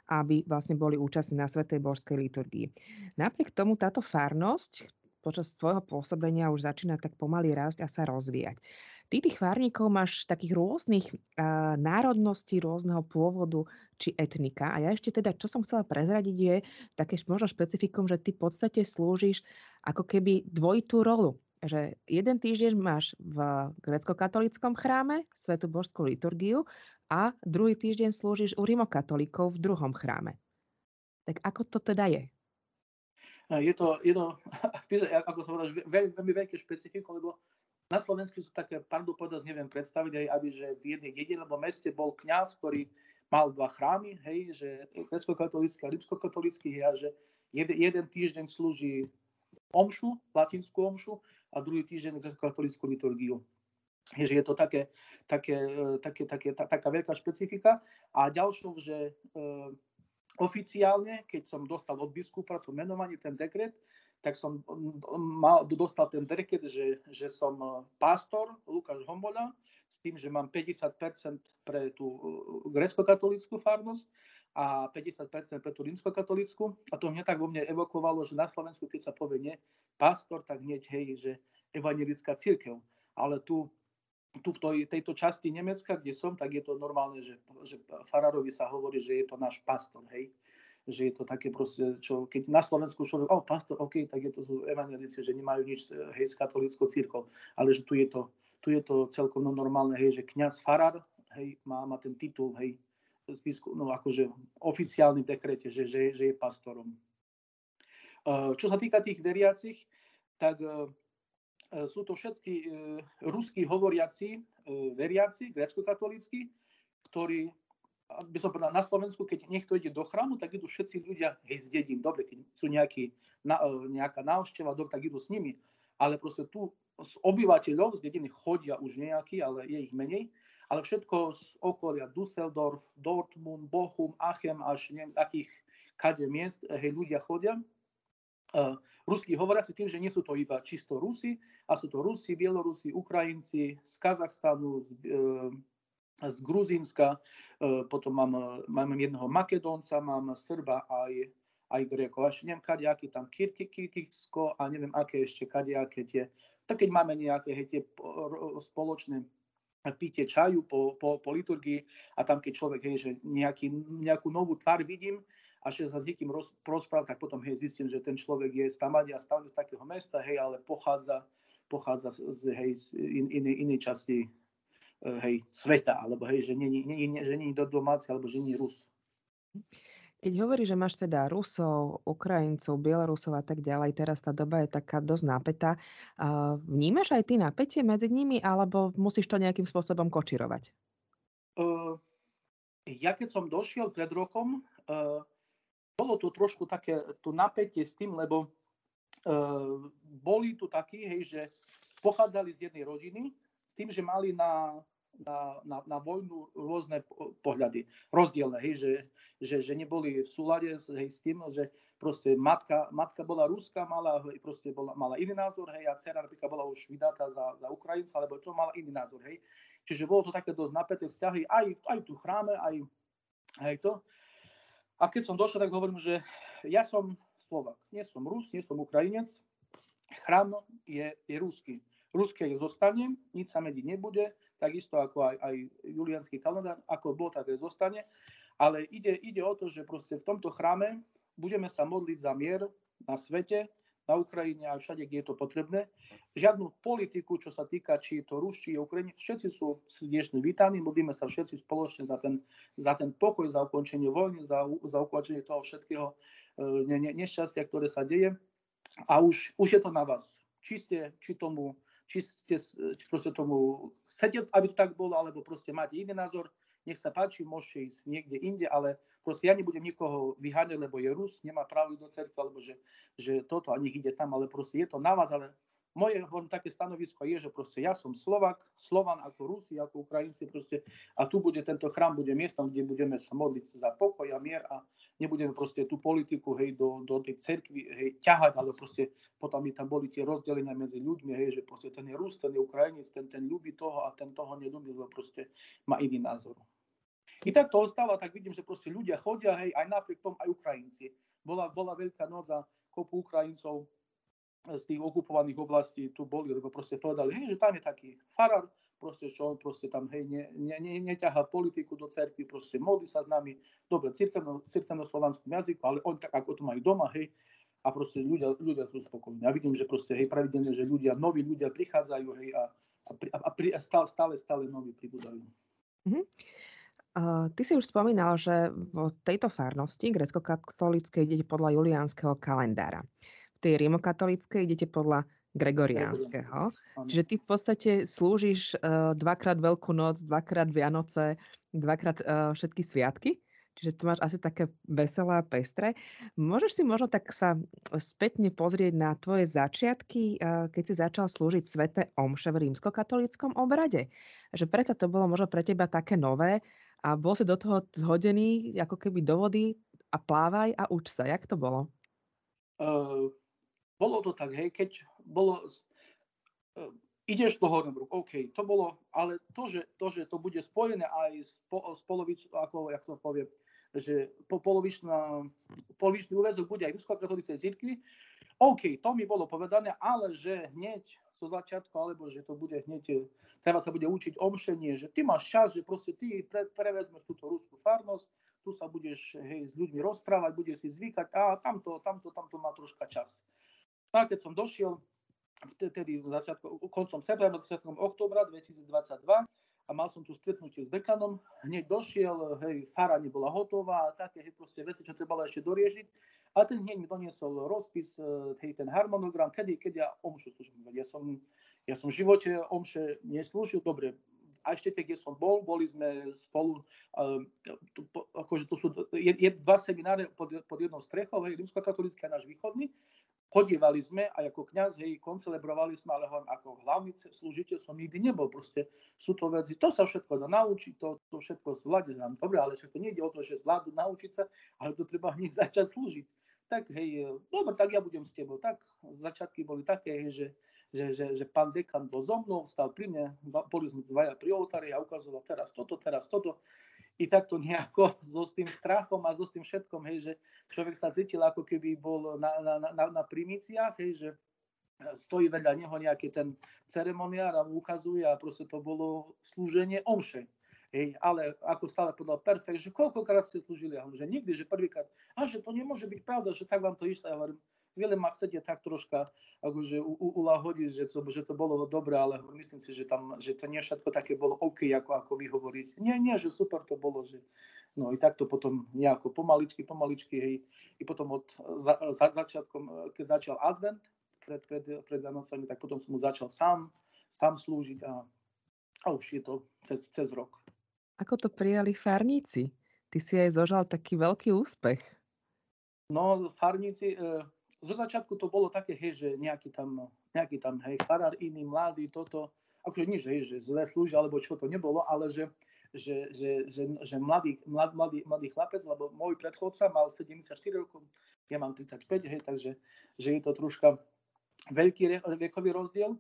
Speaker 1: aby vlastne boli účastní na Svetej Božskej liturgii. Napriek tomu táto farnosť, počas tvojho pôsobenia už začína tak pomaly rásť a sa rozvíjať. Ty tých várnikov máš takých rôznych uh, národností, rôzneho pôvodu či etnika. A ja ešte teda, čo som chcela prezradiť, je také možno špecifikum, že ty v podstate slúžiš ako keby dvojitú rolu. Že jeden týždeň máš v grecko-katolickom chráme Svetu Božskú liturgiu a druhý týždeň slúžiš u rimokatolíkov v druhom chráme. Tak ako to teda je?
Speaker 2: je to, je to ako som povedal, veľmi, veľmi veľké špecifikum, lebo na Slovensku sú také, pardon povedať, neviem predstaviť aj, aby, že v jednej dedine alebo meste bol kňaz, ktorý mal dva chrámy, hej, že grecko-katolícky a rímsko-katolícky, a že jeden, jeden týždeň slúži omšu, latinskú omšu a druhý týždeň grecko-katolíckú liturgiu. Že je to také, také, e, také, také, tá, taká veľká špecifika. A ďalšou, že e, oficiálne, keď som dostal od biskupa to menovanie, ten dekret, tak som mal, dostal ten dekret, že, že som e, pastor Lukáš Hombola, s tým, že mám 50% pre tú grecko-katolickú farnosť a 50% pre tú rímsko-katolickú. A to mňa tak vo mne evokovalo, že na Slovensku, keď sa povie nie, pastor, tak hneď, hej, že evangelická církev. Ale tu, tu v tej, tejto časti Nemecka, kde som, tak je to normálne, že, že farárovi sa hovorí, že je to náš pastor, hej že je to také proste, čo keď na Slovensku človek, oh, pastor, OK, tak je to sú evangelici, že nemajú nič hej, s katolickou církou, ale že tu je to, tu je to celkom normálne, hej, že kňaz farár, hej, má, má ten titul, hej, no akože oficiálny dekrete, že, že, že je pastorom. Čo sa týka tých veriacich, tak sú to všetky e, ruskí hovoriaci veriaci, grécko-katolícky, ktorí by som povedal, na Slovensku, keď niekto ide do chrámu, tak idú všetci ľudia hej, z dedín. Dobre, keď sú nejaký, na, e, nejaká návšteva, dobre, tak idú s nimi. Ale proste tu z obyvateľov z dediny chodia už nejakí, ale je ich menej. Ale všetko z okolia Düsseldorf, Dortmund, Bochum, Achem, až neviem z akých kade miest, hej, ľudia chodia. Uh, Ruskí hovoria si tým, že nie sú to iba čisto Rusi, a sú to Rusi, Bielorusi, Ukrajinci z Kazachstanu, z, uh, z Gruzínska, e, potom mám, mám jedného Makedónca, mám Srba aj, aj Grékov. Až neviem, kadejaký tam Kyrgyzsko a neviem, aké ešte kadejaké tie. Tak keď máme nejaké hej, tie spoločné pitie čaju po, po, po liturgii a tam keď človek, hej, že nejaký, nejakú novú tvár vidím a že sa s niekým roz, tak potom hej, zistím, že ten človek je z Tamadia, stále z takého mesta, hej, ale pochádza, pochádza z, hej, z in, inej, inej časti E, hej, sveta, alebo hej, že není, není, že není do domáci, alebo že nie Rus.
Speaker 1: Keď hovorí, že máš teda Rusov, Ukrajincov, Bielorusov a tak ďalej, teraz tá doba je taká dosť napätá. Vnímaš aj ty napätie medzi nimi, alebo musíš to nejakým spôsobom kočirovať?
Speaker 2: Uh, ja keď som došiel pred rokom, uh, bolo to trošku také to napätie s tým, lebo uh, boli tu takí, hej, že pochádzali z jednej rodiny, tým, že mali na, na, na, na vojnu rôzne pohľady, rozdielne, hej, že, že, že neboli v súlade s, hej, s tým, že proste matka, matka bola ruská, mala, proste bola, mala iný názor, hej, a dcera napríklad bola už vydatá za, za Ukrajinca, alebo to mala iný názor, hej. Čiže bolo to také dosť napäté vzťahy, aj, aj tu chráme, aj, aj to. A keď som došiel, tak hovorím, že ja som Slovak, nie som Rus, nie som Ukrajinec, chrám je, je ruský. Ruské zostane, nič sa meniť nebude, takisto ako aj, aj julianský kalendár, ako bol, tak aj zostane. Ale ide, ide o to, že proste v tomto chráme budeme sa modliť za mier na svete, na Ukrajine a všade, kde je to potrebné. Žiadnu politiku, čo sa týka, či to Rus, či je Ukrajine, všetci sú srdečne vítaní, modlíme sa všetci spoločne za ten, za ten pokoj, za ukončenie vojny, za, za ukončenie toho všetkého e, ne, ne, nešťastia, ktoré sa deje. A už, už je to na vás. Či ste, či tomu či ste či proste tomu chcete, aby to tak bolo, alebo proste máte iný názor, nech sa páči, môžete ísť niekde inde, ale proste ja nebudem nikoho vyháňať, lebo je Rus, nemá právo do cerky, alebo že, že toto a ide tam, ale proste je to na vás, ale moje hovorím, také stanovisko je, že proste ja som Slovak, Slovan ako Rusi, ako Ukrajinci proste a tu bude tento chrám, bude miestom, kde budeme sa modliť za pokoj a mier a nebudeme proste tú politiku hej, do, do tej cerkvy hej, ťahať, ale proste potom by tam boli tie rozdelenia medzi ľuďmi, hej, že proste ten je Rus, ten je Ukrajinec, ten, ten ľubí toho a ten toho nelúbi, lebo proste má iný názor. I tak to ostáva, tak vidím, že proste ľudia chodia, hej, aj napriek tomu aj Ukrajinci. Bola, bola veľká noc za kopu Ukrajincov z tých okupovaných oblastí tu boli, lebo proste povedali, hej, že tam je taký farár, proste, čo on proste tam, hej, ne, ne, ne, neťahá politiku do cerkvy, proste modlí sa s nami, dobre, cirkevno, cirkevno-slovanskom jazyku, ale on tak, ako to majú doma, hej, a proste ľudia, ľudia sú spokojní. Ja vidím, že proste, hej, pravidelne, že ľudia, noví ľudia prichádzajú, hej, a, a, a, a, pri, a stále, stále, stále noví pribúdajú. Mm-hmm.
Speaker 1: Uh, ty si už spomínal, že v tejto farnosti grecko-katolíckej idete podľa juliánskeho kalendára tej rímokatolíckej idete podľa gregoriánskeho. Čiže ty v podstate slúžiš uh, dvakrát Veľkú noc, dvakrát Vianoce, dvakrát uh, všetky sviatky. Čiže to máš asi také veselé a pestré. Môžeš si možno tak sa spätne pozrieť na tvoje začiatky, uh, keď si začal slúžiť svete omše v rímskokatolíckom obrade. Že predsa to bolo možno pre teba také nové a bol si do toho zhodený ako keby do vody a plávaj a uč sa. Jak to bolo?
Speaker 2: Uh, bolo to tak, hej, keď bolo, uh, ideš do Hornbruk, OK, to bolo, ale to, že to, že to bude spojené aj s, po, s polovic, ako, jak to poviem, že po polovičná, polovičný úvezok bude aj v katolíckej cirkvi, OK, to mi bolo povedané, ale že hneď zo začiatku, alebo že to bude hneď, e, treba sa bude učiť omšenie, že ty máš čas, že proste ty pre, prevezmeš túto ruskú farnosť, tu sa budeš hej, s ľuďmi rozprávať, budeš si zvykať a tamto, tamto, tamto má troška čas. Tak keď som došiel, vtedy začiatku, koncom septembra, začiatkom oktobra 2022 a mal som tu stretnutie s dekanom, hneď došiel, hej, fara nebola hotová, také hej, proste veci, čo trebalo ešte doriešiť a ten hneď mi doniesol rozpis, e, hej, ten harmonogram, kedy, keď ja omšu slúžim. Ja som, ja som v živote omše neslúžil, dobre, a ešte kde som bol, boli sme spolu, uh, tu, akože to sú je, je, dva semináre pod, pod jednou strechou, hej, rímskokatolický a náš východný. Chodievali sme aj ako kňaz, hej, koncelebrovali sme, ale hovorím, ako hlavný slúžiteľ som nikdy nebol. Proste sú to veci, to sa všetko dá naučiť, to, to všetko zvládne. Dobre, ale však to nejde o to, že zvládnu naučiť sa, ale to treba hneď začať slúžiť tak hej, dobre, tak ja budem s tebou. Tak začiatky boli také, hej, že, že, že, že pán dekan bol so mnou, stal pri mne, boli sme dvaja pri oltári a ukazoval teraz toto, teraz toto. I takto nejako so s tým strachom a so s tým všetkom, hej, že človek sa cítil ako keby bol na, na, na, na primíciách, hej, že stojí vedľa neho nejaký ten ceremoniár a ukazuje a proste to bolo slúženie omše. Hej, ale ako stále povedal perfekt, že koľkokrát ste slúžili, ja že nikdy, že prvýkrát, a že to nemôže byť pravda, že tak vám to išlo, ja hovorím, veľa ma chcete tak troška akože ulahodiť, že to, že to bolo dobré, ale myslím si, že, tam, že to nie všetko také bolo OK, ako, ako vy hovoríte. Nie, nie, že super to bolo, že no i takto potom nejako pomaličky, pomaličky, hej, i potom od za, za, začiatkom, keď začal advent pred, pred, pred Vianocami, tak potom som mu začal sám, sám slúžiť a, a už je to cez, cez rok.
Speaker 1: Ako to prijali farníci? Ty si aj zožal taký veľký úspech.
Speaker 2: No, farníci, e, zo začiatku to bolo také, hej, že nejaký tam, nejaký tam, hej, farár iný, mladý, toto, akože nič, hej, že zle slúži, alebo čo to nebolo, ale že, že, že, že, že mladý, mlad, mladý, mladý chlapec, lebo môj predchodca mal 74 rokov, ja mám 35, hej, takže že je to troška veľký vekový rozdiel.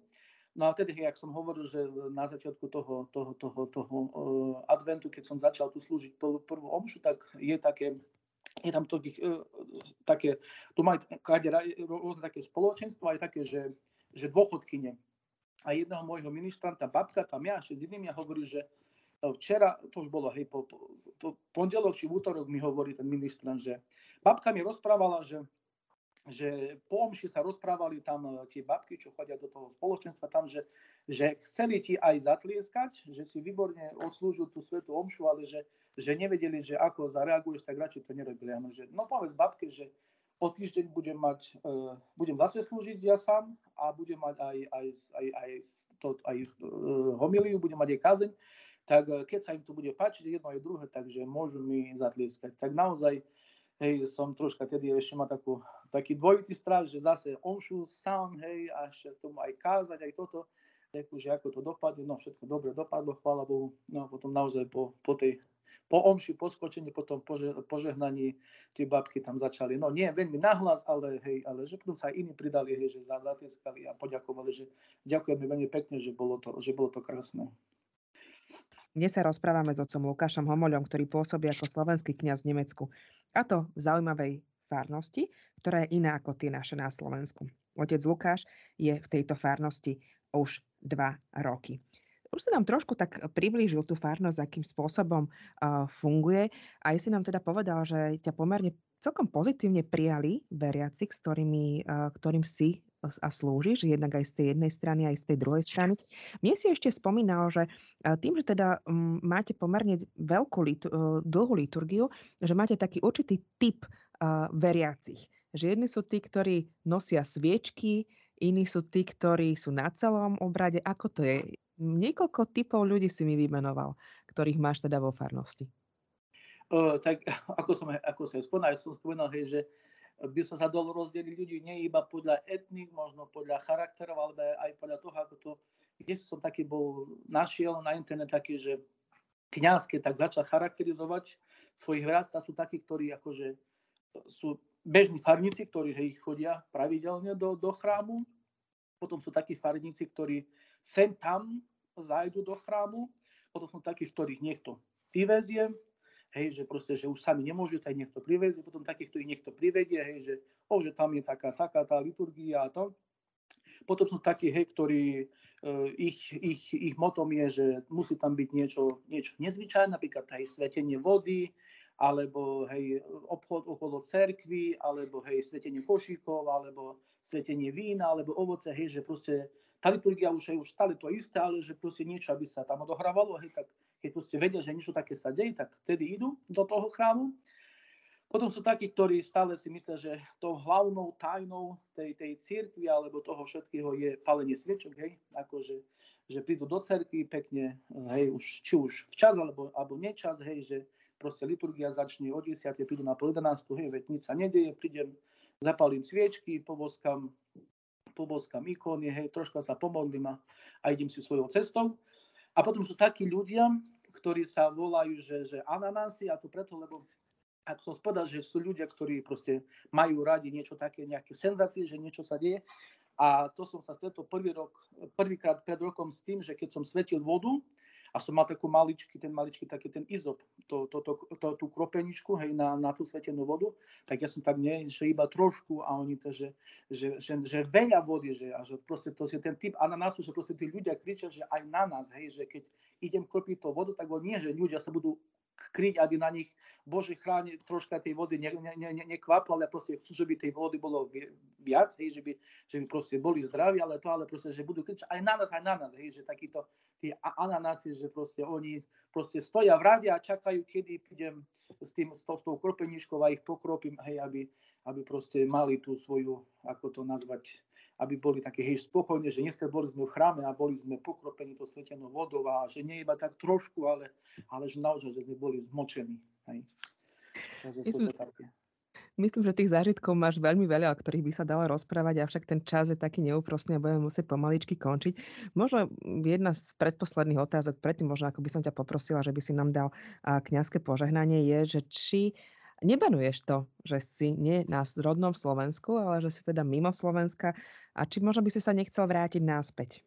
Speaker 2: No a vtedy, jak som hovoril, že na začiatku toho, toho, toho, toho uh, adventu, keď som začal tu slúžiť prvú omšu, tak je také, je tam to, uh, také, tu majú rôzne také spoločenstvo, aj také, že, že dôchodkyne. A jedného môjho ministranta, babka tam ja ešte s inými, ja hovorí, že včera, to už bolo, hej, po, po, po pondelok či v útorok mi hovorí ten ministrant, že babka mi rozprávala, že že po omši sa rozprávali tam e, tie babky, čo chodia do toho spoločenstva, tam, že, že chceli ti aj zatlieskať, že si výborne odslúžil tú svetú omšu, ale že, že nevedeli, že ako zareaguješ, tak radšej to nerobili. Ja že, no povedz babke, že o týždeň budem mať, uh, budem zase slúžiť ja sám a budem mať aj, aj, aj, aj, to, aj uh, homiliu, budem mať aj kazeň, tak uh, keď sa im to bude páčiť jedno aj druhé, takže môžu mi zatlieskať. Tak naozaj hej, som troška tedy ešte má takú, taký dvojitý strach, že zase omšu sám, hej, a ešte tomu aj kázať, aj toto, že ako to dopadne, no všetko dobre dopadlo, chvála Bohu, no potom naozaj po, po tej po omši, po skočení, po tom pože, požehnaní tie babky tam začali, no nie veľmi nahlas, ale hej, ale že potom sa aj iní pridali, hej, že zatieskali a poďakovali, že ďakujeme veľmi pekne, že bolo to, že bolo to krásne.
Speaker 1: Dnes sa rozprávame s otcom Lukášom Homoľom, ktorý pôsobí ako slovenský kňaz v Nemecku. A to v zaujímavej farnosti, ktorá je iná ako tie naše na Slovensku. Otec Lukáš je v tejto farnosti už dva roky. Už si nám trošku tak priblížil tú farnosť, akým spôsobom uh, funguje. A si nám teda povedal, že ťa pomerne celkom pozitívne prijali veriaci, s ktorými, uh, ktorým si a slúžiš, jednak aj z tej jednej strany, aj z tej druhej strany. Mne si ešte spomínal, že tým, že teda máte pomerne veľkú litu, dlhú liturgiu, že máte taký určitý typ veriacich. Že jedni sú tí, ktorí nosia sviečky, iní sú tí, ktorí sú na celom obrade. Ako to je? Niekoľko typov ľudí si mi vymenoval, ktorých máš teda vo farnosti.
Speaker 2: Uh, tak ako som, ako som spomínal, som spomínal, hej, že by som sa dalo rozdeliť ľudí nie iba podľa etnik, možno podľa charakterov, ale aj podľa toho, ako to, kde som taký bol, našiel na internet taký, že kniaz, keď tak začal charakterizovať svojich vrasta, sú takí, ktorí akože sú bežní farníci, ktorí hej, chodia pravidelne do, do chrámu, potom sú takí farníci, ktorí sem tam zajdu do chrámu, potom sú takí, ktorých niekto vyvezie, hej, že proste, že už sami nemôžu, tak niekto privezie, potom takýchto ich niekto privedie, hej, že, oh, že tam je taká, taká tá liturgia a to. Potom sú takí, hej, ktorí, uh, ich, ich, ich motom je, že musí tam byť niečo, niečo nezvyčajné, napríklad hej, svetenie vody, alebo hej, obchod okolo cerkvy, alebo hej, svetenie košíkov, alebo svetenie vína, alebo ovoce, hej, že proste tá liturgia už je už stále to isté, ale že proste niečo, aby sa tam odohrávalo, hej, tak keď proste vedia, že niečo také sa deje, tak vtedy idú do toho chrámu. Potom sú takí, ktorí stále si myslia, že tou hlavnou tajnou tej, tej církvy alebo toho všetkého je palenie sviečok, hej, akože že prídu do cerky pekne, hej, už, či už včas alebo, alebo nečas, hej, že proste liturgia začne o 10, prídu na pol 11, hej, veď nič sa nedieje, prídem, zapalím sviečky, poboskám, poboskám ikóny, hej, troška sa pomodlím a, a idem si svojou cestou. A potom sú takí ľudia, ktorí sa volajú, že, že ananásy, a to preto, lebo ako som povedal, že sú ľudia, ktorí proste majú radi niečo také, nejaké senzácie, že niečo sa deje. A to som sa stretol prvý rok, prvýkrát pred rokom s tým, že keď som svetil vodu, a som mal takú maličký, ten maličký taký ten izop, to, to, to, to, tú kropeničku, hej, na, na tú svetenú vodu, tak ja som tak nie, že iba trošku a oni to, že, že, že, že veľa vody, že, a že proste to je ten typ ananásu, že proste tí ľudia kričia, že aj na nás, hej, že keď idem kropiť to vodu, tak nie, že ľudia sa budú kryť, aby na nich Bože chráni troška tej vody ne, ne, ne, nekvaplo, ale proste chcú, že by tej vody bolo viac, hej, že, by, že by proste boli zdraví, ale to, ale proste, že budú kričať aj na nás, aj na nás, hej, že takýto tie ananásy, že proste oni proste stoja v rade a čakajú, kedy prídem s, tým, s, tou, s tou kropeničkou a ich pokropím, hej, aby, aby proste mali tú svoju, ako to nazvať, aby boli také hej, spokojne, že dneska boli sme v chráme a boli sme pokropení to svetenou vodou a že nie iba tak trošku, ale, ale že naozaj, že sme boli zmočení. Hej.
Speaker 1: Myslím, myslím, že tých zážitkov máš veľmi veľa, o ktorých by sa dalo rozprávať, avšak ten čas je taký neúprostný a budeme musieť pomaličky končiť. Možno jedna z predposledných otázok, predtým možno ako by som ťa poprosila, že by si nám dal kňazské požehnanie, je, že či nebanuješ to, že si nie na rodnom Slovensku, ale že si teda mimo Slovenska a či možno by si sa nechcel vrátiť náspäť?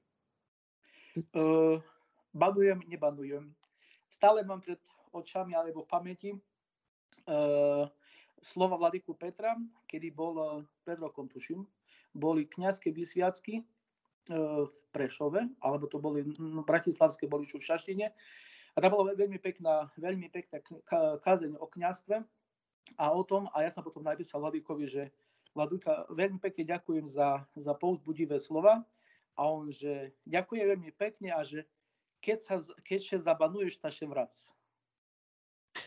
Speaker 2: Uh, banujem, nebanujem. Stále mám pred očami alebo v pamäti uh, slova vladyku Petra, kedy bol uh, pred rokom, tuším, boli kňazské vysviacky uh, v Prešove, alebo to boli no, bratislavské, boli čo v Šaštine. A tam bola veľmi pekná, veľmi pekná kázeň o kňazstve, a o tom, a ja som potom napísal Vladíkovi, že Vladúka, veľmi pekne ďakujem za, za povzbudivé slova a on, že ďakujem veľmi pekne a že keď sa, keď sa zabanuješ, sa vrac.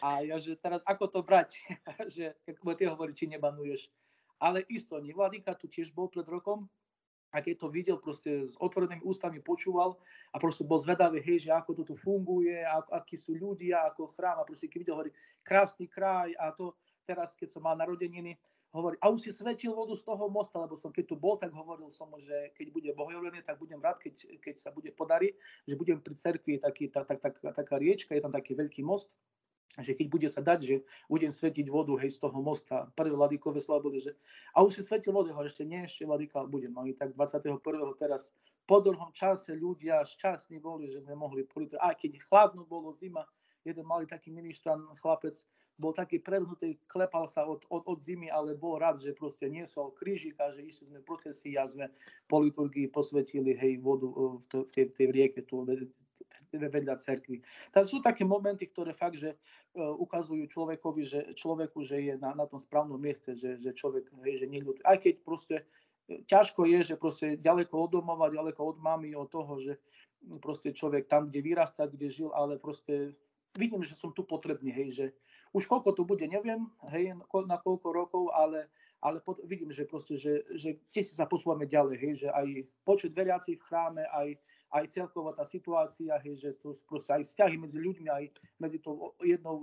Speaker 2: A ja, že teraz ako to brať, že keď ty hovorí, či nebanuješ. Ale isto, nie. Vladíka tu tiež bol pred rokom a keď to videl, proste s otvorenými ústami počúval a proste bol zvedavý, hej, že ako to tu funguje, ako, akí sú ľudia, ako chrám a proste keď videl, hovorí, krásny kraj a to, teraz, keď som mal narodeniny, hovorí, a už si svetil vodu z toho mosta, lebo som keď tu bol, tak hovoril som že keď bude bohojovlený, tak budem rád, keď, keď sa bude podariť, že budem pri cerkvi taký, tak, tak, tak, taká riečka, je tam taký veľký most, že keď bude sa dať, že budem svetiť vodu hej, z toho mosta. Prvé vladíkové slova boli, že a už si svetil vodu, hovorí, ešte nie, ešte vladíka budem. No i tak 21. teraz po dlhom čase ľudia šťastní boli, že sme mohli politovať. Aj keď chladno bolo, zima, jeden malý taký ministran, chlapec, bol taký prevnutý, klepal sa od, od, od zimy, ale bol rád, že proste niesol krížik a že išli sme procesy a sme po liturgii posvetili hej, vodu e, v, to, v, tej, v tej rieke tu vedľa cerkvy. Takže sú také momenty, ktoré fakt, že uh, ukazujú človekovi, že človeku, že je na, na tom správnom mieste, že, že človek, hej, že neľutuje. Aj keď proste e, ťažko je, že proste ďaleko od domova, ďaleko od mamy, od toho, že proste človek tam, kde vyrastá, kde žil, ale proste vidím, že som tu potrebný, hej, že už koľko to bude, neviem, hej, na koľko rokov, ale, ale pot, vidím, že proste, že, že tie si sa posúvame ďalej, hej, že aj počet veriacich v chráme, aj, aj celková tá situácia, hej, že to proste aj vzťahy medzi ľuďmi, aj medzi tou jednou,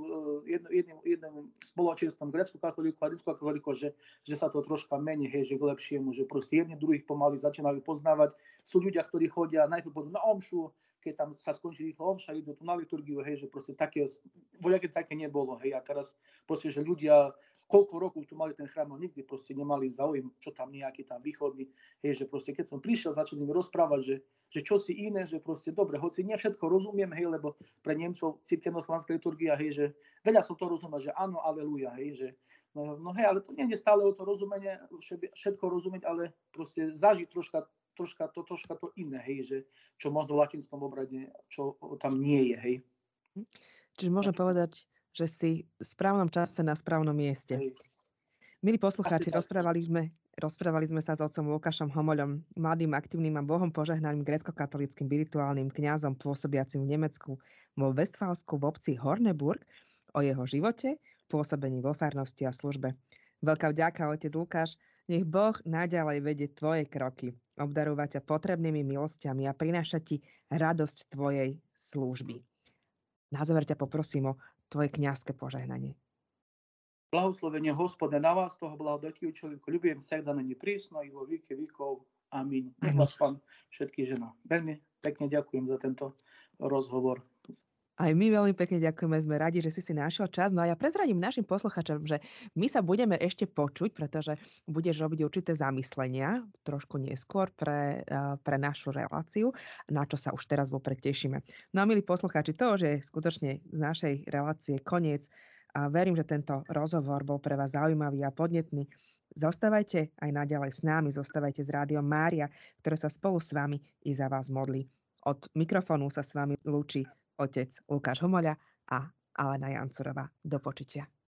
Speaker 2: eh, jedno, jedným, jedným spoločenstvom grecko katolíku a rímsko katolíku, že, že sa to troška mení, hej, že k lepšiemu, že proste jedni druhých pomaly začínajú poznávať. Sú ľudia, ktorí chodia najprv na omšu, keď tam sa skončí rýchlo omša, idú tu na liturgiu, hej, že proste také, voľaké také nebolo, hej, a teraz proste, že ľudia koľko rokov tu mali ten chrám, no nikdy proste nemali záujem, čo tam nejaký tam východný, hej, že proste keď som prišiel, začal nimi rozprávať, že, že čo si iné, že proste dobre, hoci nie všetko rozumiem, hej, lebo pre Nemcov cirkevnoslánska liturgia, hej, že veľa som to rozumel, že áno, aleluja, hej, že no, no hej, ale to nie je stále o to rozumenie, všetko rozumieť, ale proste zažiť troška, troška, to, troška to iné, hej, že čo možno v latinskom obrade, čo tam nie je, hej.
Speaker 1: Hm. Čiže môžem povedať, že si v správnom čase na správnom mieste.
Speaker 2: Hej.
Speaker 1: Milí poslucháči, rozprávali sme, rozprávali sme sa s otcom Lukášom Homoľom, mladým, aktívnym a Bohom požehnaným grecko-katolickým virtuálnym kňazom pôsobiacim v Nemecku vo Westfálsku v obci Horneburg o jeho živote, pôsobení vo farnosti a službe. Veľká vďaka, otec Lukáš, nech Boh naďalej vedie tvoje kroky, obdarúva ťa potrebnými milostiami a prináša ti radosť tvojej služby. Na záver ťa poprosím o tvoje kňazské požehnanie.
Speaker 2: Blahoslovenie hospode na vás, toho blahodatujúčo, ľubujem sa, da není prísno i vo výke výkov. Amin. Nech vás pán všetky žena. Veľmi pekne ďakujem za tento rozhovor.
Speaker 1: Aj my veľmi pekne ďakujeme, sme radi, že si si našiel čas. No a ja prezradím našim posluchačom, že my sa budeme ešte počuť, pretože budeš robiť určité zamyslenia trošku neskôr pre, pre našu reláciu, na čo sa už teraz vopred tešíme. No a milí posluchači, to, že je skutočne z našej relácie koniec, a verím, že tento rozhovor bol pre vás zaujímavý a podnetný. Zostávajte aj naďalej s nami, zostávajte s Rádiom Mária, ktoré sa spolu s vami i za vás modlí. Od mikrofónu sa s vami lúči otec Lukáš Homoľa a Alena Jancurová. Do počutia.